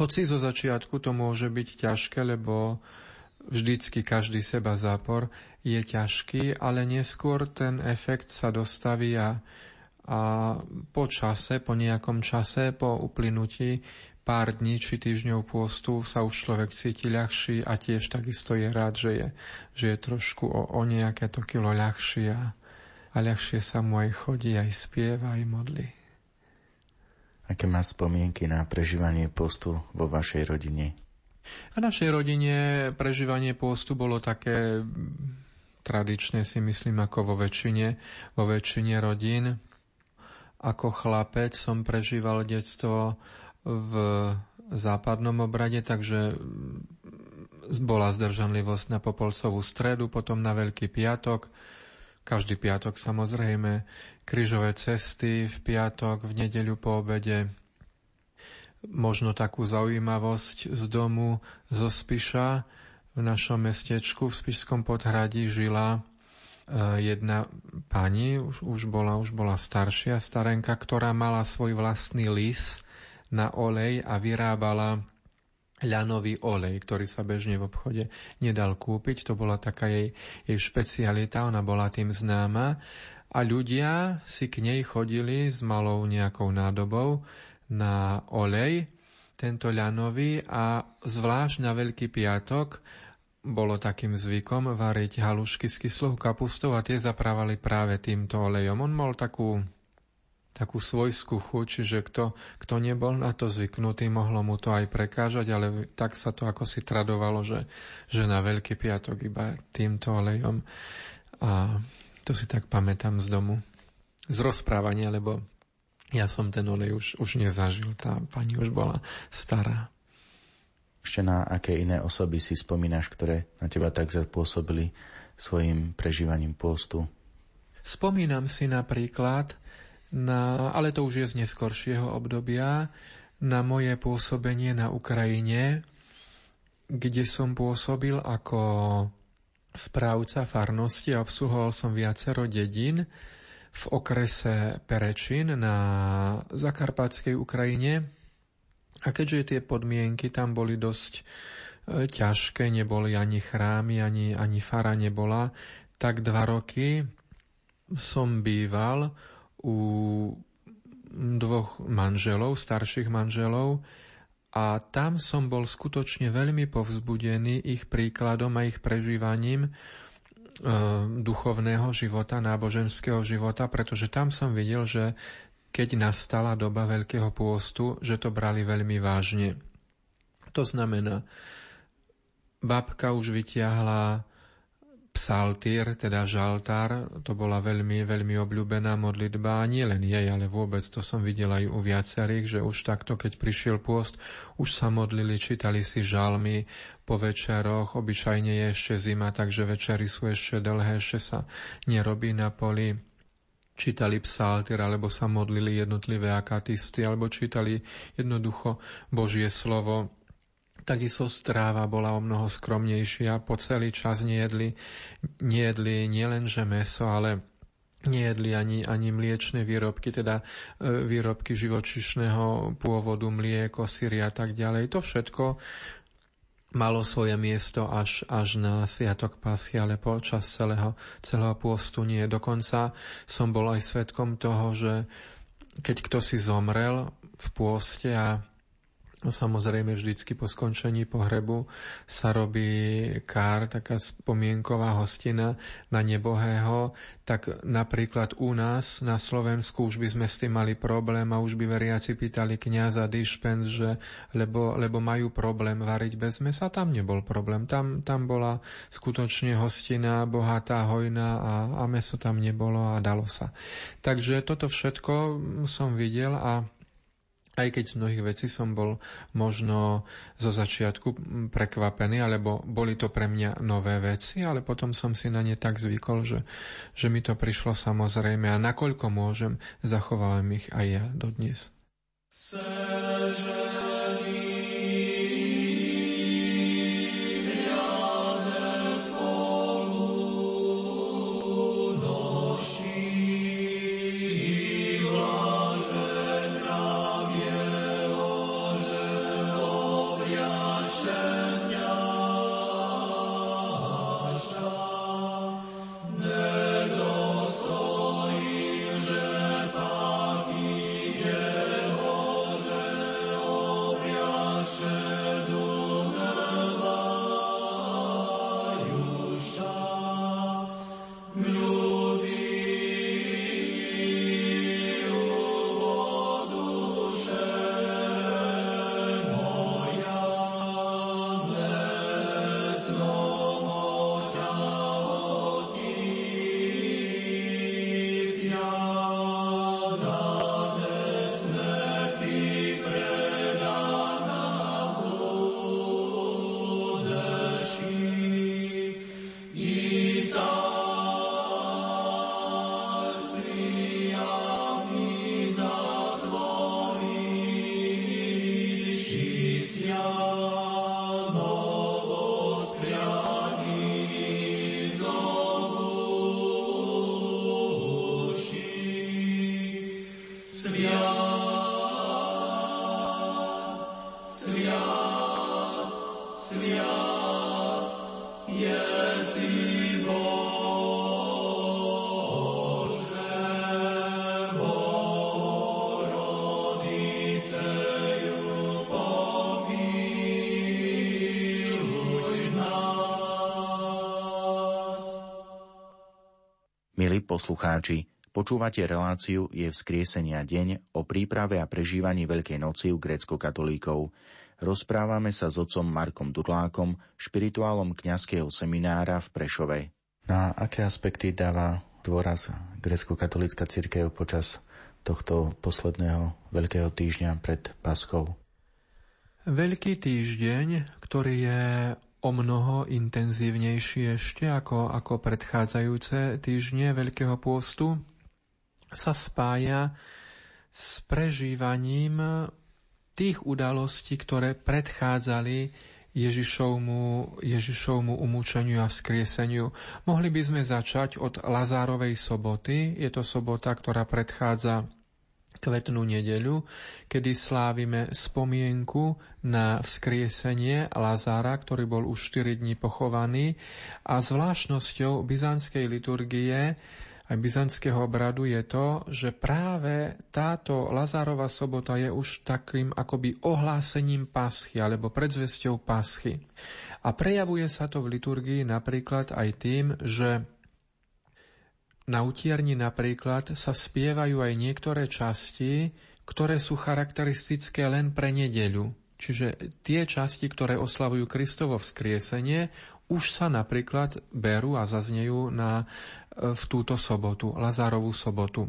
Hoci zo začiatku to môže byť ťažké, lebo vždycky každý seba zápor je ťažký, ale neskôr ten efekt sa dostaví a, a po čase, po nejakom čase, po uplynutí pár dní či týždňov pôstu sa už človek cíti ľahší a tiež takisto je rád, že je, že je trošku o, o nejaké to kilo ľahší a, a ľahšie sa mu aj chodí, aj spieva, aj modlí. Aké má spomienky na prežívanie postu vo vašej rodine? V našej rodine prežívanie pôstu bolo také tradične si myslím ako vo väčšine, vo väčšine rodín. Ako chlapec som prežíval detstvo v západnom obrade, takže bola zdržanlivosť na Popolcovú stredu, potom na Veľký piatok, každý piatok samozrejme, krížové cesty v piatok, v nedeľu po obede, možno takú zaujímavosť z domu zo Spiša. V našom mestečku v Spišskom podhradí žila e, jedna pani, už, už, bola, už bola staršia starenka, ktorá mala svoj vlastný lis na olej a vyrábala ľanový olej, ktorý sa bežne v obchode nedal kúpiť. To bola taká jej, jej špecialita, ona bola tým známa. A ľudia si k nej chodili s malou nejakou nádobou na olej, tento ľanový a zvlášť na Veľký piatok bolo takým zvykom variť halušky s kyslou kapustou a tie zaprávali práve týmto olejom. On mal takú, takú svojskú chuť, čiže kto, kto nebol na to zvyknutý, mohlo mu to aj prekážať, ale tak sa to ako si tradovalo, že, že na Veľký piatok iba týmto olejom. A to si tak pamätám z domu. Z rozprávania, lebo ja som ten olej už, už nezažil, tá pani už bola stará. Ešte na aké iné osoby si spomínaš, ktoré na teba tak zapôsobili svojim prežívaním postu? Spomínam si napríklad, na, ale to už je z neskoršieho obdobia, na moje pôsobenie na Ukrajine, kde som pôsobil ako správca farnosti a obsluhoval som viacero dedín v okrese Perečin na zakarpátskej Ukrajine. A keďže tie podmienky tam boli dosť e, ťažké, neboli ani chrámy, ani, ani fara nebola, tak dva roky som býval u dvoch manželov, starších manželov, a tam som bol skutočne veľmi povzbudený ich príkladom a ich prežívaním, duchovného života, náboženského života, pretože tam som videl, že keď nastala doba Veľkého pôstu, že to brali veľmi vážne. To znamená, babka už vytiahla psaltír, teda žaltár, to bola veľmi, veľmi obľúbená modlitba, nie len jej, ale vôbec to som videl aj u viacerých, že už takto, keď prišiel pôst, už sa modlili, čítali si žalmy po večeroch, obyčajne je ešte zima, takže večery sú ešte dlhé, ešte sa nerobí na poli. Čítali psaltyr, alebo sa modlili jednotlivé akatisty, alebo čítali jednoducho Božie slovo Takisto stráva bola o mnoho skromnejšia, po celý čas nejedli, nejedli nielenže meso, ale nejedli ani, ani mliečne výrobky, teda e, výrobky živočišného pôvodu, mlieko, syry a tak ďalej. To všetko malo svoje miesto až, až na Sviatok Paschy, ale počas celého, celého pôstu nie. Dokonca som bol aj svetkom toho, že keď kto si zomrel v pôste a samozrejme vždycky po skončení pohrebu sa robí kár, taká spomienková hostina na nebohého, tak napríklad u nás na Slovensku už by sme s tým mali problém a už by veriaci pýtali kniaza dišpens, že lebo, lebo majú problém variť bez mesa. Tam nebol problém. Tam, tam bola skutočne hostina bohatá, hojná a, a meso tam nebolo a dalo sa. Takže toto všetko som videl a aj keď z mnohých vecí som bol možno zo začiatku prekvapený, alebo boli to pre mňa nové veci, ale potom som si na ne tak zvykol, že, že mi to prišlo samozrejme a nakoľko môžem, zachovávam ich aj ja dodnes. Seže. Poslucháči, počúvate reláciu Je vzkriesenia deň o príprave a prežívaní Veľkej noci u grécko-katolíkov. Rozprávame sa s otcom Markom Durlákom, špirituálom kňazského seminára v Prešove. Na aké aspekty dáva dôraz grécko-katolícka církev počas tohto posledného Veľkého týždňa pred Paskou? Veľký týždeň, ktorý je o mnoho intenzívnejší ešte ako, ako predchádzajúce týždne Veľkého pôstu, sa spája s prežívaním tých udalostí, ktoré predchádzali Ježišovmu, Ježišovmu umúčeniu a vzkrieseniu. Mohli by sme začať od Lazárovej soboty. Je to sobota, ktorá predchádza kvetnú nedeľu, kedy slávime spomienku na vzkriesenie Lazára, ktorý bol už 4 dní pochovaný a zvláštnosťou byzantskej liturgie aj byzantského obradu je to, že práve táto Lazárova sobota je už takým akoby ohlásením paschy alebo predzvesťou paschy. A prejavuje sa to v liturgii napríklad aj tým, že na utierni napríklad sa spievajú aj niektoré časti, ktoré sú charakteristické len pre nedeľu. Čiže tie časti, ktoré oslavujú Kristovo vzkriesenie, už sa napríklad berú a zaznejú na, v túto sobotu, Lazárovú sobotu.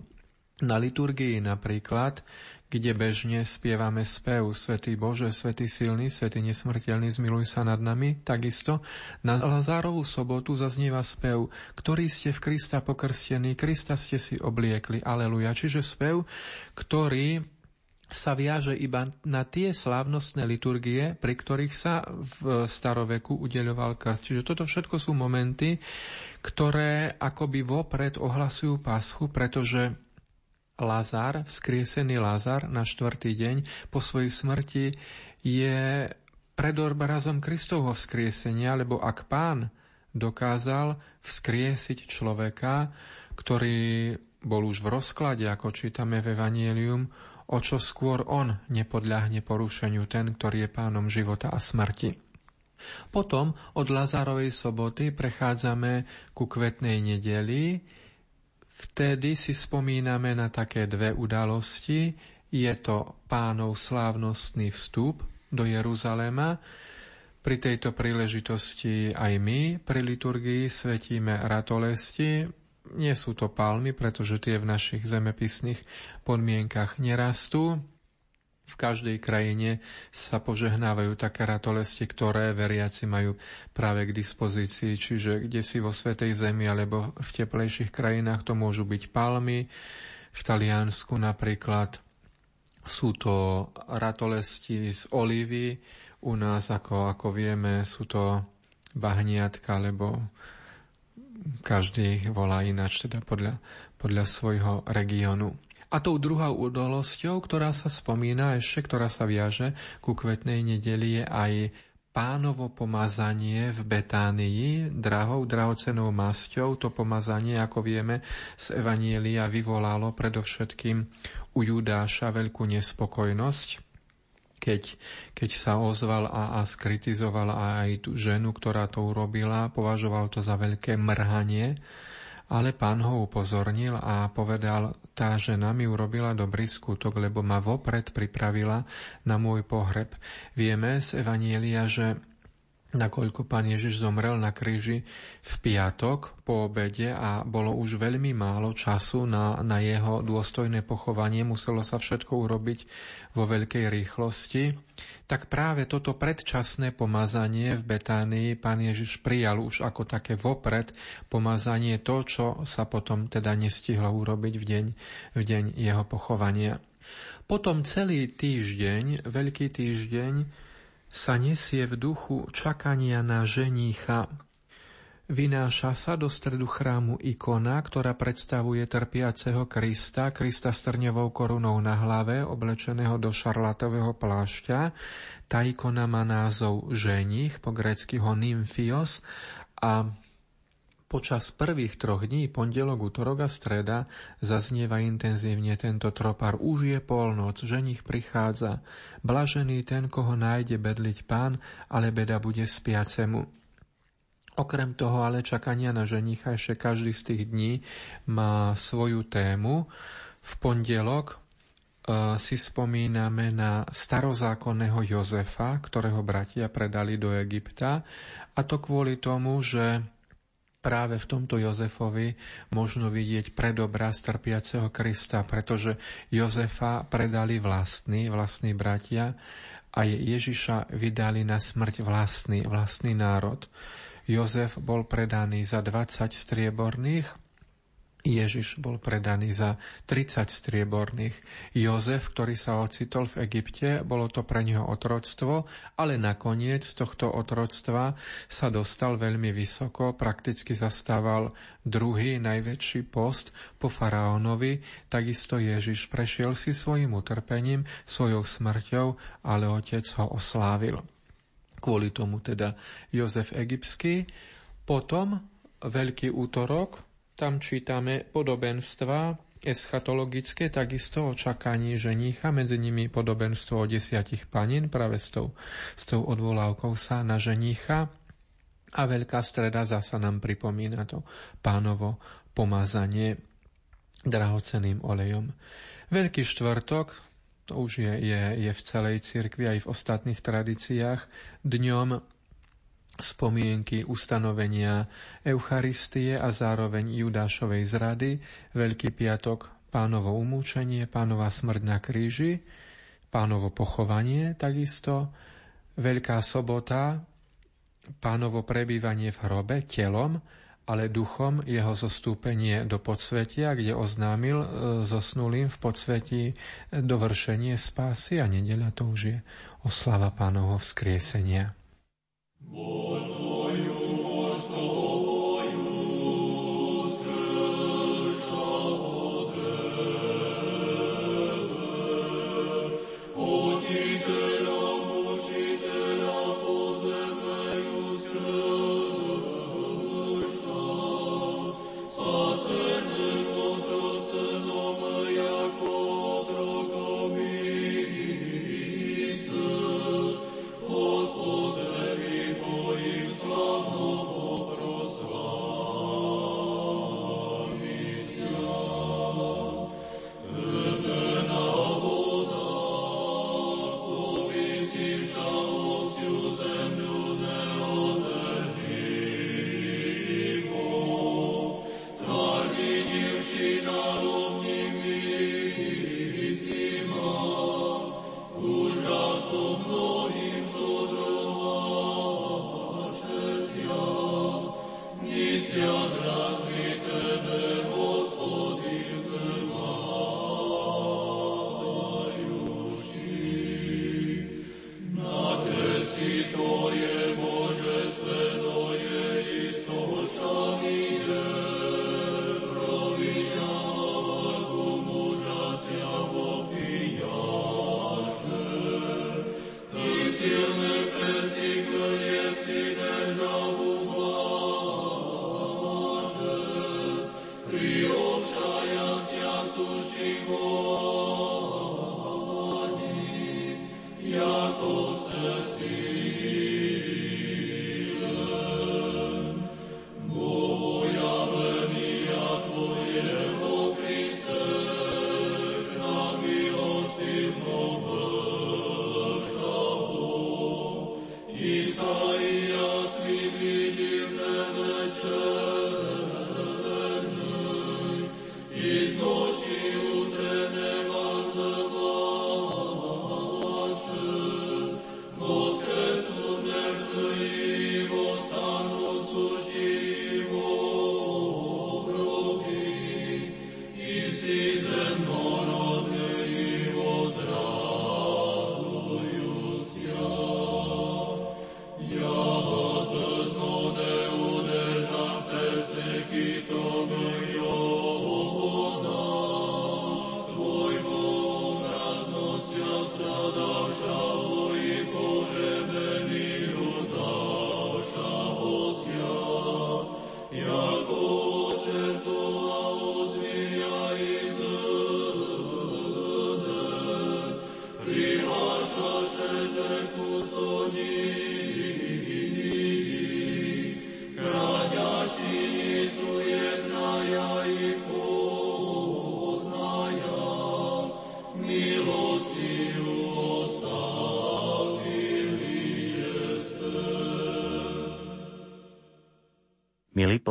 Na liturgii napríklad kde bežne spievame spev Svetý Bože, Svetý silný, Svetý nesmrteľný, zmiluj sa nad nami, takisto na Lazárovú sobotu zaznieva spev, ktorý ste v Krista pokrstení, Krista ste si obliekli, aleluja. Čiže spev, ktorý sa viaže iba na tie slávnostné liturgie, pri ktorých sa v staroveku udeľoval krst. Čiže toto všetko sú momenty, ktoré akoby vopred ohlasujú páschu, pretože Lazar, vzkriesený Lazar na štvrtý deň po svojej smrti je pred obrazom Kristovho vzkriesenia, lebo ak pán dokázal vzkriesiť človeka, ktorý bol už v rozklade, ako čítame v Evangelium, o čo skôr on nepodľahne porušeniu ten, ktorý je pánom života a smrti. Potom od Lazárovej soboty prechádzame ku kvetnej nedeli. Vtedy si spomíname na také dve udalosti. Je to pánov slávnostný vstup do Jeruzalema. Pri tejto príležitosti aj my pri liturgii svetíme ratolesti. Nie sú to palmy, pretože tie v našich zemepisných podmienkach nerastú. V každej krajine sa požehnávajú také ratolesti, ktoré veriaci majú práve k dispozícii, čiže kde si vo Svetej Zemi alebo v teplejších krajinách to môžu byť palmy. V Taliansku napríklad sú to ratolesti z olivy, u nás, ako, ako vieme, sú to bahniatka, lebo každý volá ináč, teda podľa, podľa svojho regiónu. A tou druhou udalosťou, ktorá sa spomína ešte, ktorá sa viaže ku kvetnej nedeli, je aj pánovo pomazanie v Betánii drahou, drahocenou masťou. To pomazanie, ako vieme, z Evanielia vyvolalo predovšetkým u Judáša veľkú nespokojnosť, keď, keď sa ozval a, a skritizoval aj tú ženu, ktorá to urobila, považoval to za veľké mrhanie, ale pán ho upozornil a povedal, tá žena mi urobila dobrý skutok, lebo ma vopred pripravila na môj pohreb. Vieme z Evanielia, že nakoľko pán Ježiš zomrel na kríži v piatok po obede a bolo už veľmi málo času na, na jeho dôstojné pochovanie, muselo sa všetko urobiť vo veľkej rýchlosti, tak práve toto predčasné pomazanie v Betánii pán Ježiš prijal už ako také vopred pomazanie to, čo sa potom teda nestihlo urobiť v deň, v deň jeho pochovania. Potom celý týždeň, veľký týždeň, sa nesie v duchu čakania na ženícha. Vynáša sa do stredu chrámu ikona, ktorá predstavuje trpiaceho Krista, Krista s trňovou korunou na hlave, oblečeného do šarlatového plášťa. Tá ikona má názov ženich, po grécky ho nymfios a Počas prvých troch dní, pondelok, útorok a streda, zaznieva intenzívne tento tropar. Už je polnoc, ženich prichádza. Blažený ten, koho nájde bedliť pán, ale beda bude spiacemu. Okrem toho ale čakania na ženicha ešte každý z tých dní má svoju tému. V pondelok e, si spomíname na starozákonného Jozefa, ktorého bratia predali do Egypta, a to kvôli tomu, že práve v tomto Jozefovi možno vidieť predobraz trpiaceho Krista, pretože Jozefa predali vlastní, vlastní bratia a Ježiša vydali na smrť vlastný, vlastný národ. Jozef bol predaný za 20 strieborných, Ježiš bol predaný za 30 strieborných. Jozef, ktorý sa ocitol v Egypte, bolo to pre neho otroctvo, ale nakoniec z tohto otroctva sa dostal veľmi vysoko, prakticky zastával druhý najväčší post po faraónovi, takisto Ježiš prešiel si svojim utrpením, svojou smrťou, ale otec ho oslávil. Kvôli tomu teda Jozef Egyptský, potom Veľký útorok, tam čítame podobenstva eschatologické, takisto o čakaní ženícha, medzi nimi podobenstvo o desiatich panin, práve s tou, s tou odvolávkou sa na ženícha. A veľká streda zasa nám pripomína to pánovo pomazanie drahoceným olejom. Veľký štvrtok, to už je, je, je v celej cirkvi aj v ostatných tradíciách, dňom spomienky ustanovenia Eucharistie a zároveň Judášovej zrady, Veľký piatok pánovo umúčenie, pánova smrť na kríži, pánovo pochovanie takisto, Veľká sobota, pánovo prebývanie v hrobe telom, ale duchom jeho zostúpenie do podsvetia, kde oznámil e, zosnulým v podsvetí dovršenie spásy a nedeľa to už je oslava pánovho vzkriesenia. Milí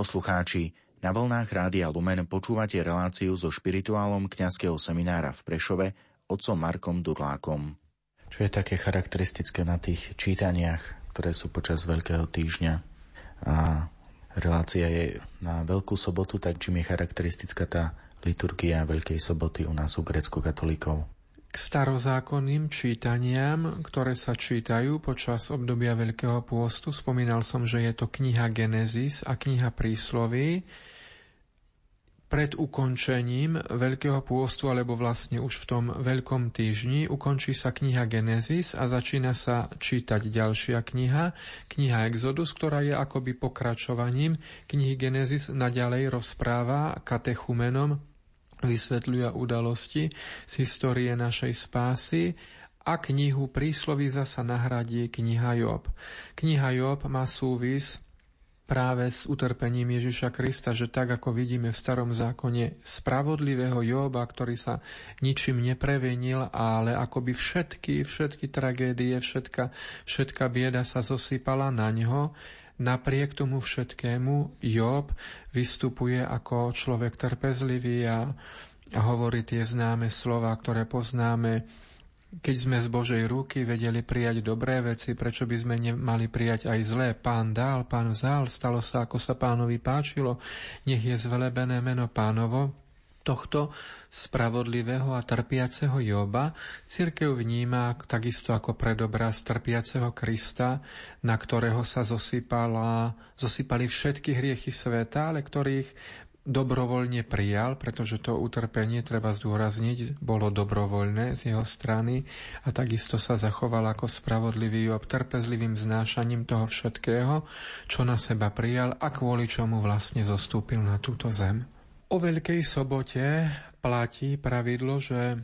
poslucháči, na vlnách Rádia Lumen počúvate reláciu so špirituálom kňazského seminára v Prešove otcom Markom Durlákom. Čo je také charakteristické na tých čítaniach, ktoré sú počas Veľkého týždňa a relácia je na Veľkú sobotu, tak čím je charakteristická tá liturgia Veľkej soboty u nás u grecko-katolíkov? Starozákonným čítaniam, ktoré sa čítajú počas obdobia Veľkého pôstu. Spomínal som, že je to kniha Genesis a kniha Prísloví. Pred ukončením Veľkého pôstu, alebo vlastne už v tom Veľkom týždni, ukončí sa kniha Genesis a začína sa čítať ďalšia kniha, kniha Exodus, ktorá je akoby pokračovaním knihy Genesis, naďalej rozpráva katechumenom vysvetľuje udalosti z histórie našej spásy a knihu prísloví zasa nahradí kniha Job. Kniha Job má súvis práve s utrpením Ježiša Krista, že tak ako vidíme v starom zákone spravodlivého Joba, ktorý sa ničím neprevenil, ale akoby všetky, všetky tragédie, všetka, všetka bieda sa zosypala na ňo, Napriek tomu všetkému Job vystupuje ako človek trpezlivý a, hovorí tie známe slova, ktoré poznáme. Keď sme z Božej ruky vedeli prijať dobré veci, prečo by sme nemali prijať aj zlé? Pán dal, pán vzal, stalo sa, ako sa pánovi páčilo. Nech je zvelebené meno pánovo tohto spravodlivého a trpiaceho Joba církev vníma takisto ako predobraz trpiaceho Krista, na ktorého sa zosypala, zosypali všetky hriechy sveta, ale ktorých dobrovoľne prijal, pretože to utrpenie, treba zdôrazniť, bolo dobrovoľné z jeho strany a takisto sa zachoval ako spravodlivý Job trpezlivým znášaním toho všetkého, čo na seba prijal a kvôli čomu vlastne zostúpil na túto zem. O Veľkej sobote platí pravidlo, že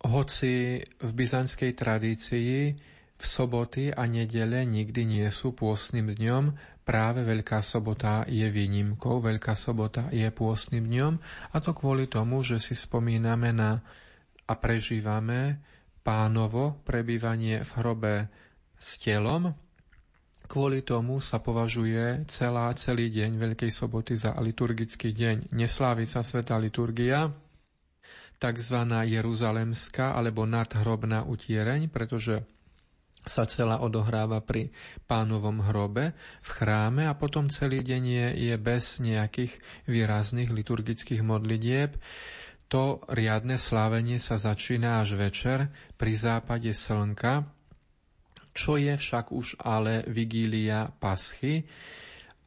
hoci v byzantskej tradícii v soboty a nedele nikdy nie sú pôstnym dňom, práve Veľká sobota je výnimkou, Veľká sobota je pôstnym dňom a to kvôli tomu, že si spomíname na a prežívame pánovo prebývanie v hrobe s telom, Kvôli tomu sa považuje celá, celý deň Veľkej soboty za liturgický deň. Neslávi sa sveta liturgia, tzv. jeruzalemská alebo nadhrobná utiereň, pretože sa celá odohráva pri pánovom hrobe v chráme a potom celý deň je, je bez nejakých výrazných liturgických modlitieb. To riadne slávenie sa začína až večer pri západe slnka, čo je však už ale vigília paschy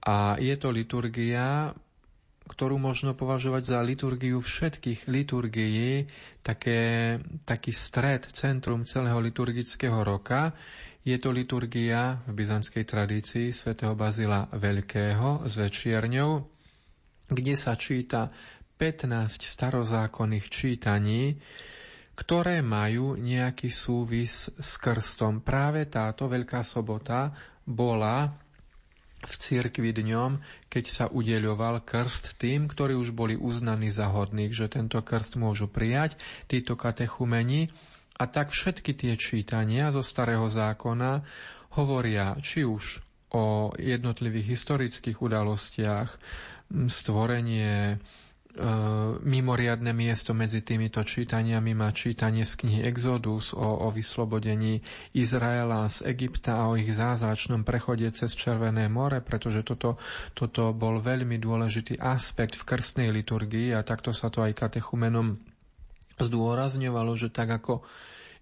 a je to liturgia, ktorú možno považovať za liturgiu všetkých liturgií, také, taký stred, centrum celého liturgického roka. Je to liturgia v byzantskej tradícii svätého Bazila Veľkého s večierňou, kde sa číta 15 starozákonných čítaní, ktoré majú nejaký súvis s krstom. Práve táto Veľká sobota bola v cirkvi dňom, keď sa udeľoval krst tým, ktorí už boli uznaní za hodných, že tento krst môžu prijať, títo katechumeni. A tak všetky tie čítania zo starého zákona hovoria či už o jednotlivých historických udalostiach, stvorenie mimoriadne miesto medzi týmito čítaniami má čítanie z knihy Exodus o, o vyslobodení Izraela z Egypta a o ich zázračnom prechode cez Červené more, pretože toto, toto bol veľmi dôležitý aspekt v krstnej liturgii a takto sa to aj katechumenom zdôrazňovalo, že tak ako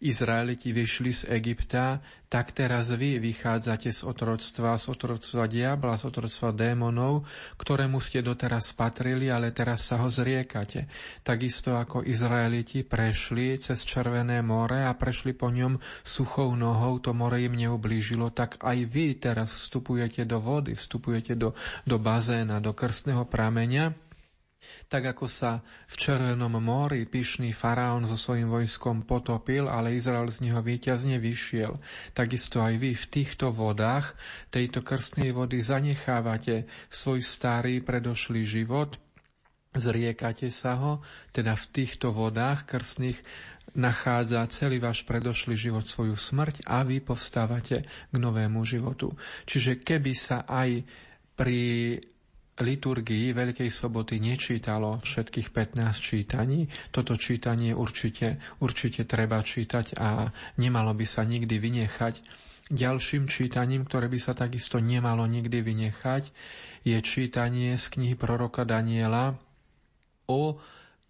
Izraeliti vyšli z Egypta, tak teraz vy vychádzate z otroctva, z otroctva diabla, z otroctva démonov, ktorému ste doteraz patrili, ale teraz sa ho zriekate. Takisto ako Izraeliti prešli cez Červené more a prešli po ňom suchou nohou, to more im neublížilo, tak aj vy teraz vstupujete do vody, vstupujete do, do bazéna, do krstného prameňa, tak ako sa v Červenom mori pyšný faraón so svojím vojskom potopil, ale Izrael z neho víťazne vyšiel, takisto aj vy v týchto vodách, tejto krstnej vody zanechávate svoj starý predošlý život, zriekate sa ho, teda v týchto vodách krstných nachádza celý váš predošlý život svoju smrť a vy povstávate k novému životu. Čiže keby sa aj pri liturgii Veľkej soboty nečítalo všetkých 15 čítaní. Toto čítanie určite, určite treba čítať a nemalo by sa nikdy vynechať. Ďalším čítaním, ktoré by sa takisto nemalo nikdy vynechať, je čítanie z knihy proroka Daniela o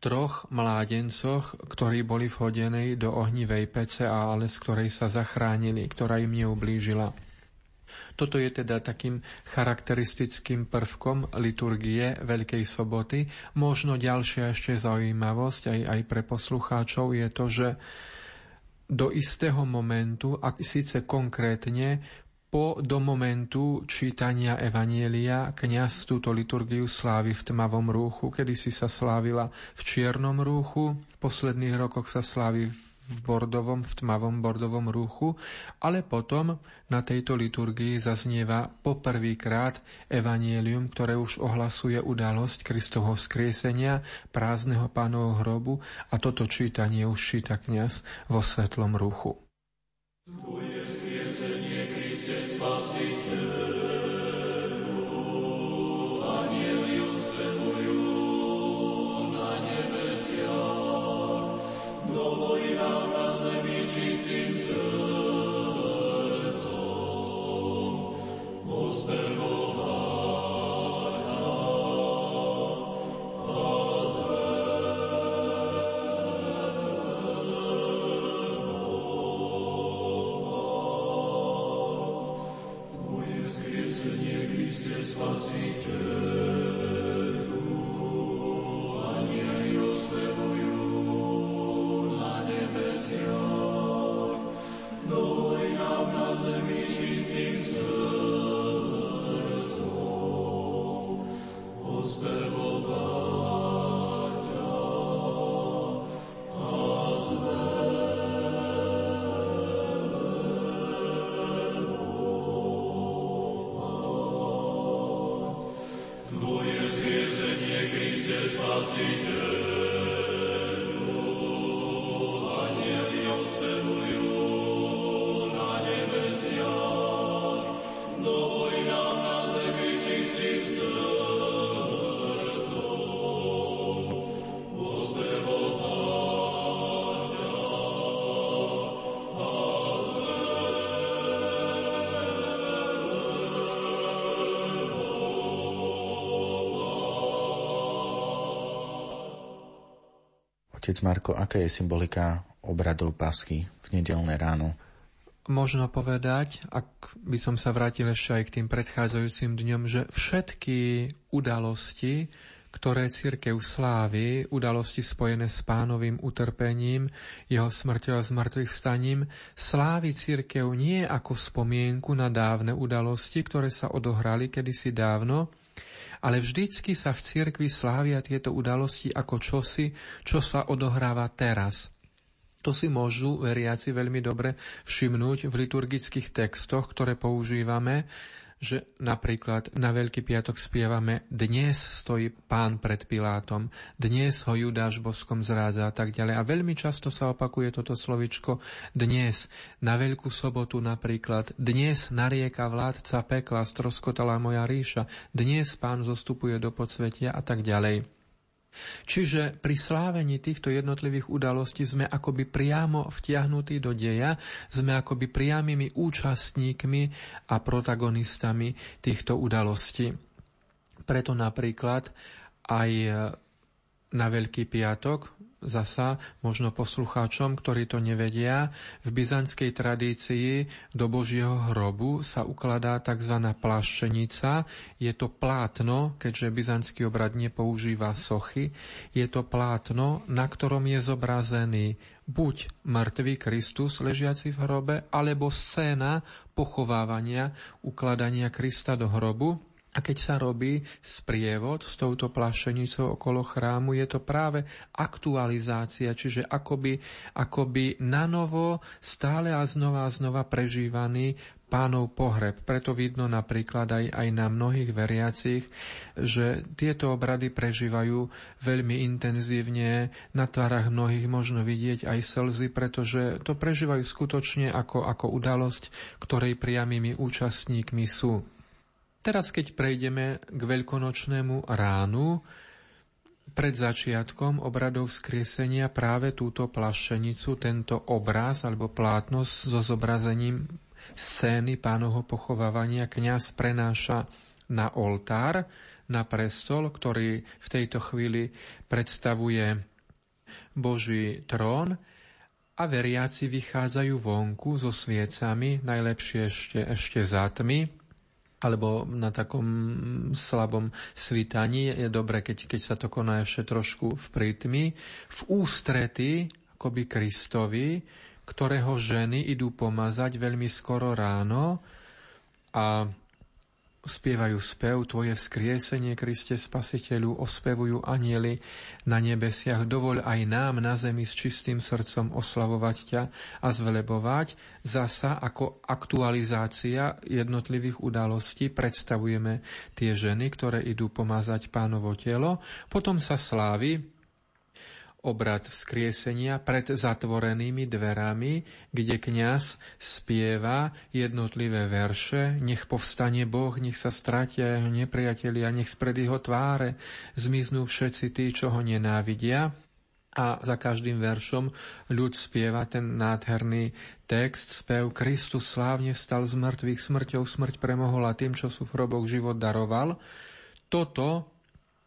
troch mládencoch, ktorí boli vhodení do ohnivej pece, ale z ktorej sa zachránili, ktorá im neublížila. Toto je teda takým charakteristickým prvkom liturgie Veľkej soboty. Možno ďalšia ešte zaujímavosť aj, aj pre poslucháčov je to, že do istého momentu, a síce konkrétne po do momentu čítania Evanielia kniaz túto liturgiu slávy v tmavom rúchu, kedy si sa slávila v čiernom rúchu, v posledných rokoch sa slávi v v bordovom, v tmavom bordovom ruchu, ale potom na tejto liturgii zaznieva poprvýkrát evanielium, ktoré už ohlasuje udalosť Kristovho skriesenia, prázdneho pánovho hrobu a toto čítanie už číta kniaz vo svetlom ruchu. Tvoje skriesenie, Kriste. Otec Marko, aká je symbolika obradov Paschy v nedelné ráno? Možno povedať, ak by som sa vrátil ešte aj k tým predchádzajúcim dňom, že všetky udalosti, ktoré církev slávy, udalosti spojené s pánovým utrpením, jeho smrťou a zmrtvých vstaním, slávi církev nie ako spomienku na dávne udalosti, ktoré sa odohrali kedysi dávno, ale vždycky sa v cirkvi slávia tieto udalosti ako čosi, čo sa odohráva teraz. To si môžu veriaci veľmi dobre všimnúť v liturgických textoch, ktoré používame, že napríklad na Veľký piatok spievame Dnes stojí pán pred Pilátom, dnes ho Judáš boskom zráza a tak ďalej. A veľmi často sa opakuje toto slovičko dnes. Na Veľkú sobotu napríklad dnes narieka vládca pekla, stroskotala moja ríša, dnes pán zostupuje do podsvetia a tak ďalej. Čiže pri slávení týchto jednotlivých udalostí sme akoby priamo vtiahnutí do deja, sme akoby priamými účastníkmi a protagonistami týchto udalostí. Preto napríklad aj na Veľký piatok zasa možno poslucháčom, ktorí to nevedia, v byzantskej tradícii do Božieho hrobu sa ukladá tzv. pláščenica. Je to plátno, keďže byzantský obrad nepoužíva sochy, je to plátno, na ktorom je zobrazený buď mŕtvý Kristus ležiaci v hrobe, alebo scéna pochovávania, ukladania Krista do hrobu, a keď sa robí sprievod s touto plašenicou okolo chrámu, je to práve aktualizácia, čiže akoby, akoby nanovo stále a znova a znova prežívaný pánov pohreb. Preto vidno napríklad aj, aj na mnohých veriacich, že tieto obrady prežívajú veľmi intenzívne. Na tvárach mnohých možno vidieť aj slzy, pretože to prežívajú skutočne ako, ako udalosť, ktorej priamými účastníkmi sú. Teraz, keď prejdeme k veľkonočnému ránu, pred začiatkom obradov vzkriesenia práve túto plašenicu, tento obraz alebo plátnosť so zobrazením scény pánovho pochovávania kňaz prenáša na oltár, na prestol, ktorý v tejto chvíli predstavuje Boží trón a veriaci vychádzajú vonku so sviecami, najlepšie ešte, ešte za tmy, alebo na takom slabom svitaní. Je dobre, keď, keď sa to koná ešte trošku v prítmi. V ústrety, akoby Kristovi, ktorého ženy idú pomazať veľmi skoro ráno a spievajú spev Tvoje vzkriesenie, Kriste Spasiteľu, ospevujú anieli na nebesiach. Dovoľ aj nám na zemi s čistým srdcom oslavovať ťa a zvelebovať. Zasa ako aktualizácia jednotlivých udalostí predstavujeme tie ženy, ktoré idú pomazať pánovo telo. Potom sa slávi obrad vzkriesenia pred zatvorenými dverami, kde kňaz spieva jednotlivé verše, nech povstane Boh, nech sa stratia jeho nepriatelia, nech spred jeho tváre zmiznú všetci tí, čo ho nenávidia. A za každým veršom ľud spieva ten nádherný text, spev Kristus slávne vstal z mŕtvych, smrťou smrť premohol a tým, čo sú v hroboch život daroval. Toto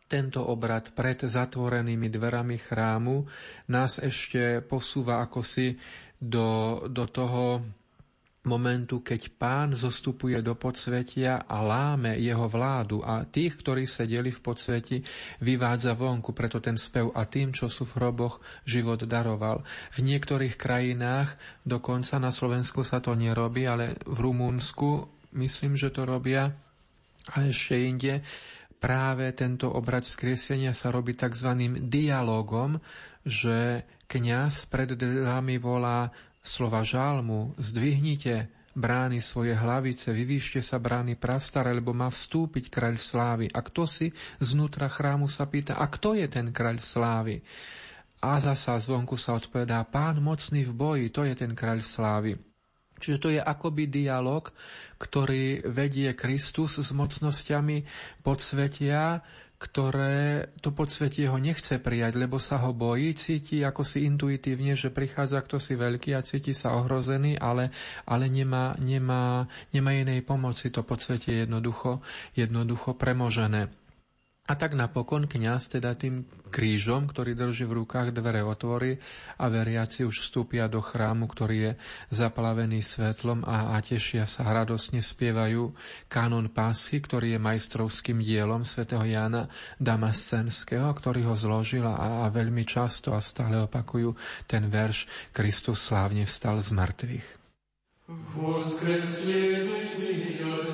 tento obrad pred zatvorenými dverami chrámu. Nás ešte posúva ako si do, do toho momentu, keď pán zostupuje do podsvetia a láme jeho vládu. A tých, ktorí sedeli v podsveti, vyvádza vonku, preto ten spev a tým, čo sú v hroboch, život daroval. V niektorých krajinách, dokonca na Slovensku sa to nerobí, ale v Rumúnsku myslím, že to robia. A ešte inde, práve tento obrad skriesenia sa robí tzv. dialogom, že kňaz pred dverami volá slova žálmu, zdvihnite brány svoje hlavice, vyvýšte sa brány prastare, lebo má vstúpiť kráľ slávy. A kto si znútra chrámu sa pýta, a kto je ten kráľ slávy? A zasa zvonku sa odpovedá, pán mocný v boji, to je ten kráľ slávy. Čiže to je akoby dialog, ktorý vedie Kristus s mocnosťami podsvetia, ktoré to podsvetie ho nechce prijať, lebo sa ho bojí, cíti ako si intuitívne, že prichádza kto si veľký a cíti sa ohrozený, ale, ale nemá, nemá, nemá inej pomoci. To podsvetie jednoducho, jednoducho premožené. A tak napokon kňaz teda tým krížom, ktorý drží v rukách, dvere otvorí a veriaci už vstúpia do chrámu, ktorý je zaplavený svetlom a, a tešia sa, radosne spievajú kanon pásky, ktorý je majstrovským dielom svätého Jána Damascenského, ktorý ho zložil a, a veľmi často a stále opakujú ten verš Kristus slávne vstal z mŕtvych. Воскресенный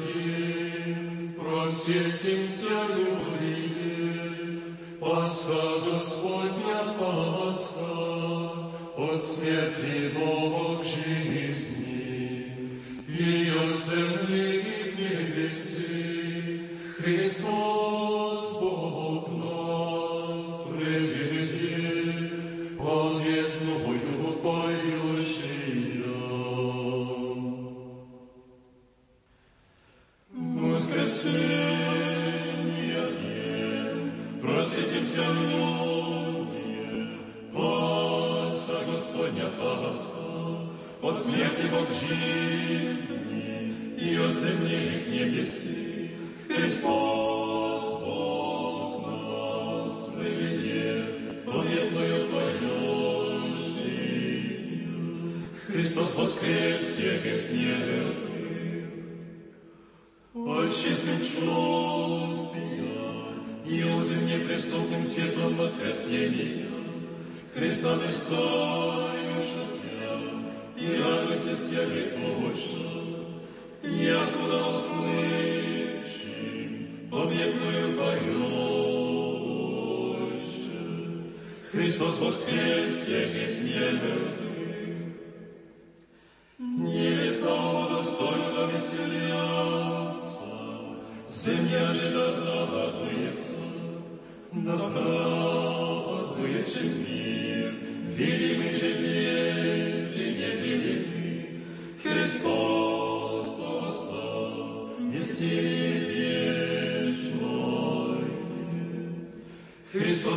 день, просветимся люди, Пасха Господня Пасха, от смерти Бог жизни, и от земли и небеси, Христос Жизни и от земли к небеси. Христос Бог нас выведет, победную поющий. Христос воскрес всех из мертвых, отчислен чувствия, и узым неприступным светом воскресения. Христа ты и радуйтесь, я Богоша, я сюда услышим победную поющую. Христос воскрес, я есть мертвых. Небеса удостойно веселятся, земля же радуется, добра возвычен мир,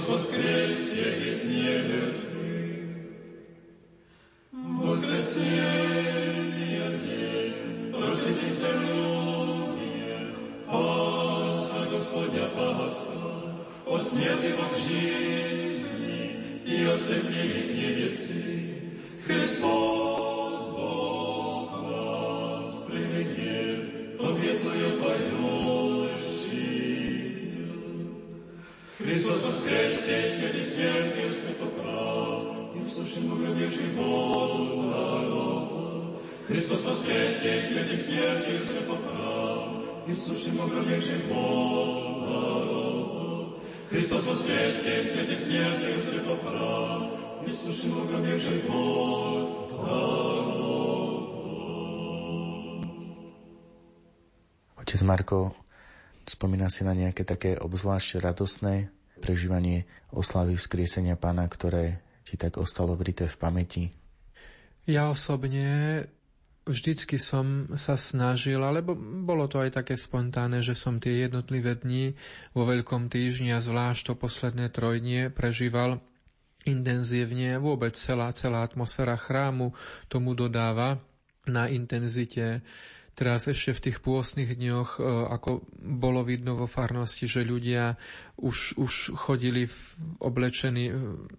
Иисус воскресе из неба, святоправ, и слушаем в гробе животу народа. Христос воскрес, есть смерти смертью святоправ, и слушаем в гробе живот Otec Marko, spomína si na nejaké také obzvlášť radosné prežívanie oslavy vzkriesenia pána, ktoré ti tak ostalo vrité v pamäti? Ja osobne vždycky som sa snažil, alebo bolo to aj také spontánne, že som tie jednotlivé dni vo Veľkom týždni a zvlášť to posledné trojdnie prežíval intenzívne. Vôbec celá, celá atmosféra chrámu tomu dodáva na intenzite Teraz ešte v tých pôstnych dňoch, e, ako bolo vidno vo farnosti, že ľudia už, už chodili v oblečení e,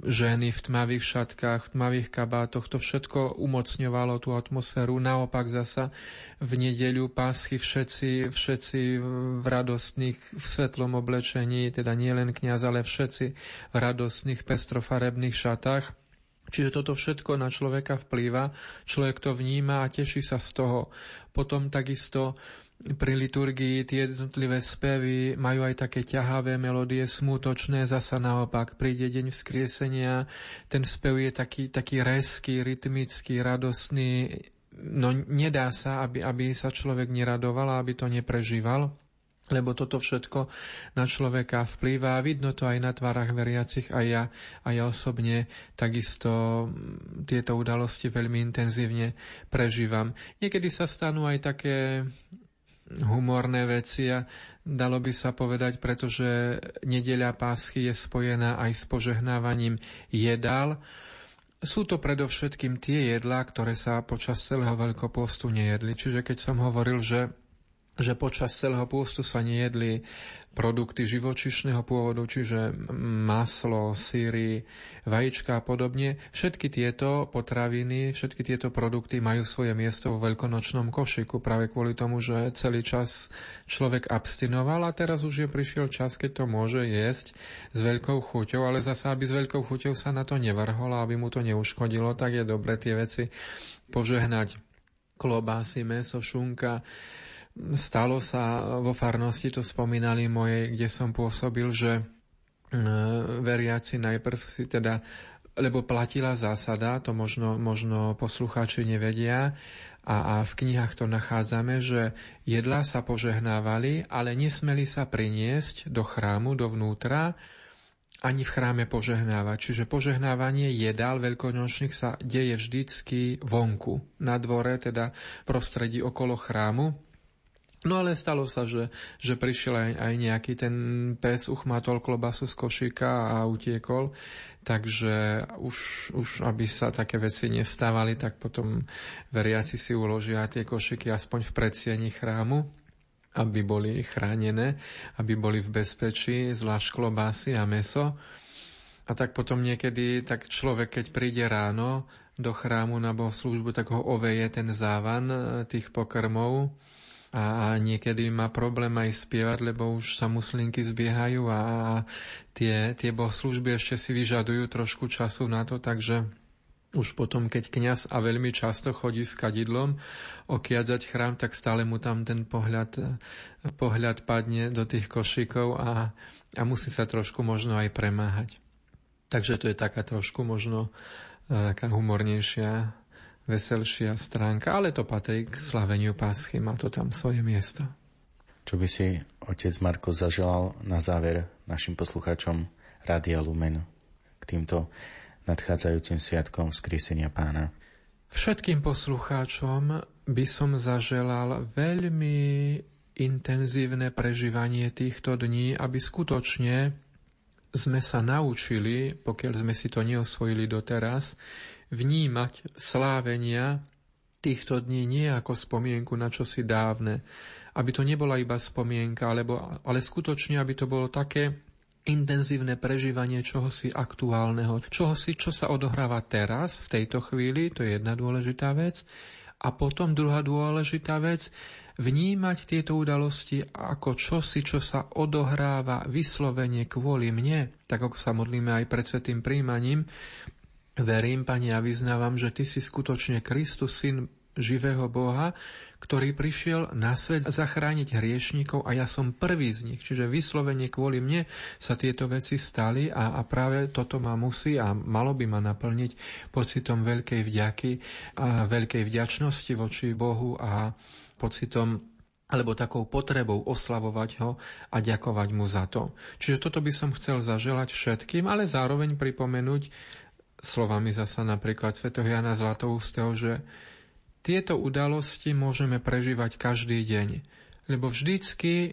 ženy v tmavých šatkách, v tmavých kabátoch. To všetko umocňovalo tú atmosféru. Naopak zasa v nedeľu páschy všetci, všetci v radostných, v svetlom oblečení, teda nie len kniaz, ale všetci v radostných pestrofarebných šatách. Čiže toto všetko na človeka vplýva, človek to vníma a teší sa z toho. Potom takisto pri liturgii tie jednotlivé spevy majú aj také ťahavé melódie, smútočné, zasa naopak. Príde deň vzkriesenia, ten spev je taký, taký reský, rytmický, radostný. No nedá sa, aby, aby sa človek neradoval, aby to neprežíval lebo toto všetko na človeka vplýva a vidno to aj na tvárach veriacich a ja, a ja osobne takisto mm, tieto udalosti veľmi intenzívne prežívam. Niekedy sa stanú aj také humorné veci a dalo by sa povedať, pretože nedeľa pásky je spojená aj s požehnávaním jedál. Sú to predovšetkým tie jedlá, ktoré sa počas celého veľkopostu nejedli. Čiže keď som hovoril, že že počas celého pôstu sa nejedli produkty živočišného pôvodu, čiže maslo, síry, vajíčka a podobne. Všetky tieto potraviny, všetky tieto produkty majú svoje miesto vo veľkonočnom košiku práve kvôli tomu, že celý čas človek abstinoval a teraz už je prišiel čas, keď to môže jesť s veľkou chuťou, ale zasa, aby s veľkou chuťou sa na to nevrhol a aby mu to neuškodilo, tak je dobre tie veci požehnať klobásy, meso, šunka, Stalo sa vo farnosti, to spomínali moje, kde som pôsobil, že e, veriaci najprv si teda lebo platila zásada, to možno, možno poslucháči nevedia, a, a v knihách to nachádzame, že jedlá sa požehnávali, ale nesmeli sa priniesť do chrámu, dovnútra, ani v chráme požehnávať. Čiže požehnávanie jedál veľkonočných sa deje vždycky vonku, na dvore, teda prostredí okolo chrámu No ale stalo sa, že, že prišiel aj, aj nejaký ten pes, uchmatol klobasu z košíka a utiekol. Takže už, už aby sa také veci nestávali, tak potom veriaci si uložia tie košiky aspoň v predsieni chrámu, aby boli chránené, aby boli v bezpečí, zvlášť klobásy a meso. A tak potom niekedy, tak človek, keď príde ráno do chrámu na bohoslužbu, tak ho oveje ten závan e, tých pokrmov, a, niekedy má problém aj spievať, lebo už sa muslinky zbiehajú a tie, tie bohoslužby ešte si vyžadujú trošku času na to, takže už potom, keď kňaz a veľmi často chodí s kadidlom okiadzať chrám, tak stále mu tam ten pohľad, pohľad padne do tých košíkov a, a musí sa trošku možno aj premáhať. Takže to je taká trošku možno e, taká humornejšia veselšia stránka, ale to patrí k slaveniu Paschy, má to tam svoje miesto. Čo by si otec Marko zaželal na záver našim poslucháčom Rádia Lumen k týmto nadchádzajúcim sviatkom vzkriesenia pána? Všetkým poslucháčom by som zaželal veľmi intenzívne prežívanie týchto dní, aby skutočne sme sa naučili, pokiaľ sme si to neosvojili doteraz, vnímať slávenia týchto dní nie ako spomienku na čosi dávne, aby to nebola iba spomienka, alebo, ale skutočne, aby to bolo také intenzívne prežívanie čohosi aktuálneho, čohosi, čo sa odohráva teraz, v tejto chvíli, to je jedna dôležitá vec. A potom druhá dôležitá vec, vnímať tieto udalosti ako čosi, čo sa odohráva vyslovene kvôli mne, tak ako sa modlíme aj pred svetým príjmaním, Verím, Pani, a vyznávam, že Ty si skutočne Kristus, Syn živého Boha, ktorý prišiel na svet zachrániť hriešnikov a ja som prvý z nich. Čiže vyslovene kvôli mne sa tieto veci stali a, a práve toto ma musí a malo by ma naplniť pocitom veľkej vďaky a veľkej vďačnosti voči Bohu a pocitom alebo takou potrebou oslavovať ho a ďakovať mu za to. Čiže toto by som chcel zaželať všetkým, ale zároveň pripomenúť slovami zasa napríklad Sv. Jana Zlatoústeho, že tieto udalosti môžeme prežívať každý deň, lebo vždycky,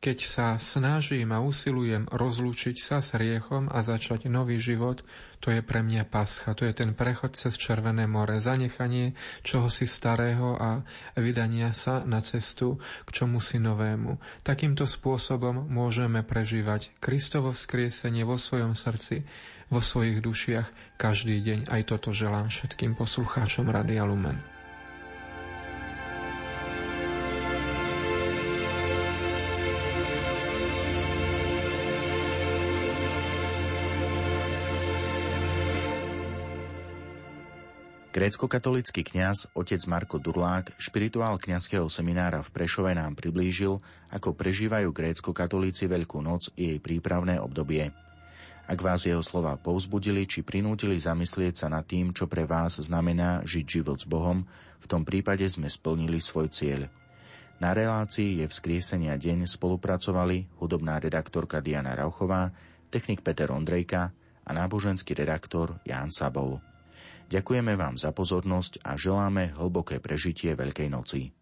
keď sa snažím a usilujem rozlúčiť sa s riechom a začať nový život, to je pre mňa pascha, to je ten prechod cez Červené more, zanechanie čohosi starého a vydania sa na cestu k čomu si novému. Takýmto spôsobom môžeme prežívať Kristovo vzkriesenie vo svojom srdci, vo svojich dušiach každý deň. Aj toto želám všetkým poslucháčom Radia Lumen. Grécko-katolický kňaz otec Marko Durlák, špirituál kňazského seminára v Prešove nám priblížil, ako prežívajú grécko-katolíci Veľkú noc i jej prípravné obdobie. Ak vás jeho slova povzbudili či prinútili zamyslieť sa nad tým, čo pre vás znamená žiť život s Bohom, v tom prípade sme splnili svoj cieľ. Na relácii je vzkriesenia deň spolupracovali hudobná redaktorka Diana Rauchová, technik Peter Ondrejka a náboženský redaktor Ján Sabol. Ďakujeme vám za pozornosť a želáme hlboké prežitie Veľkej noci.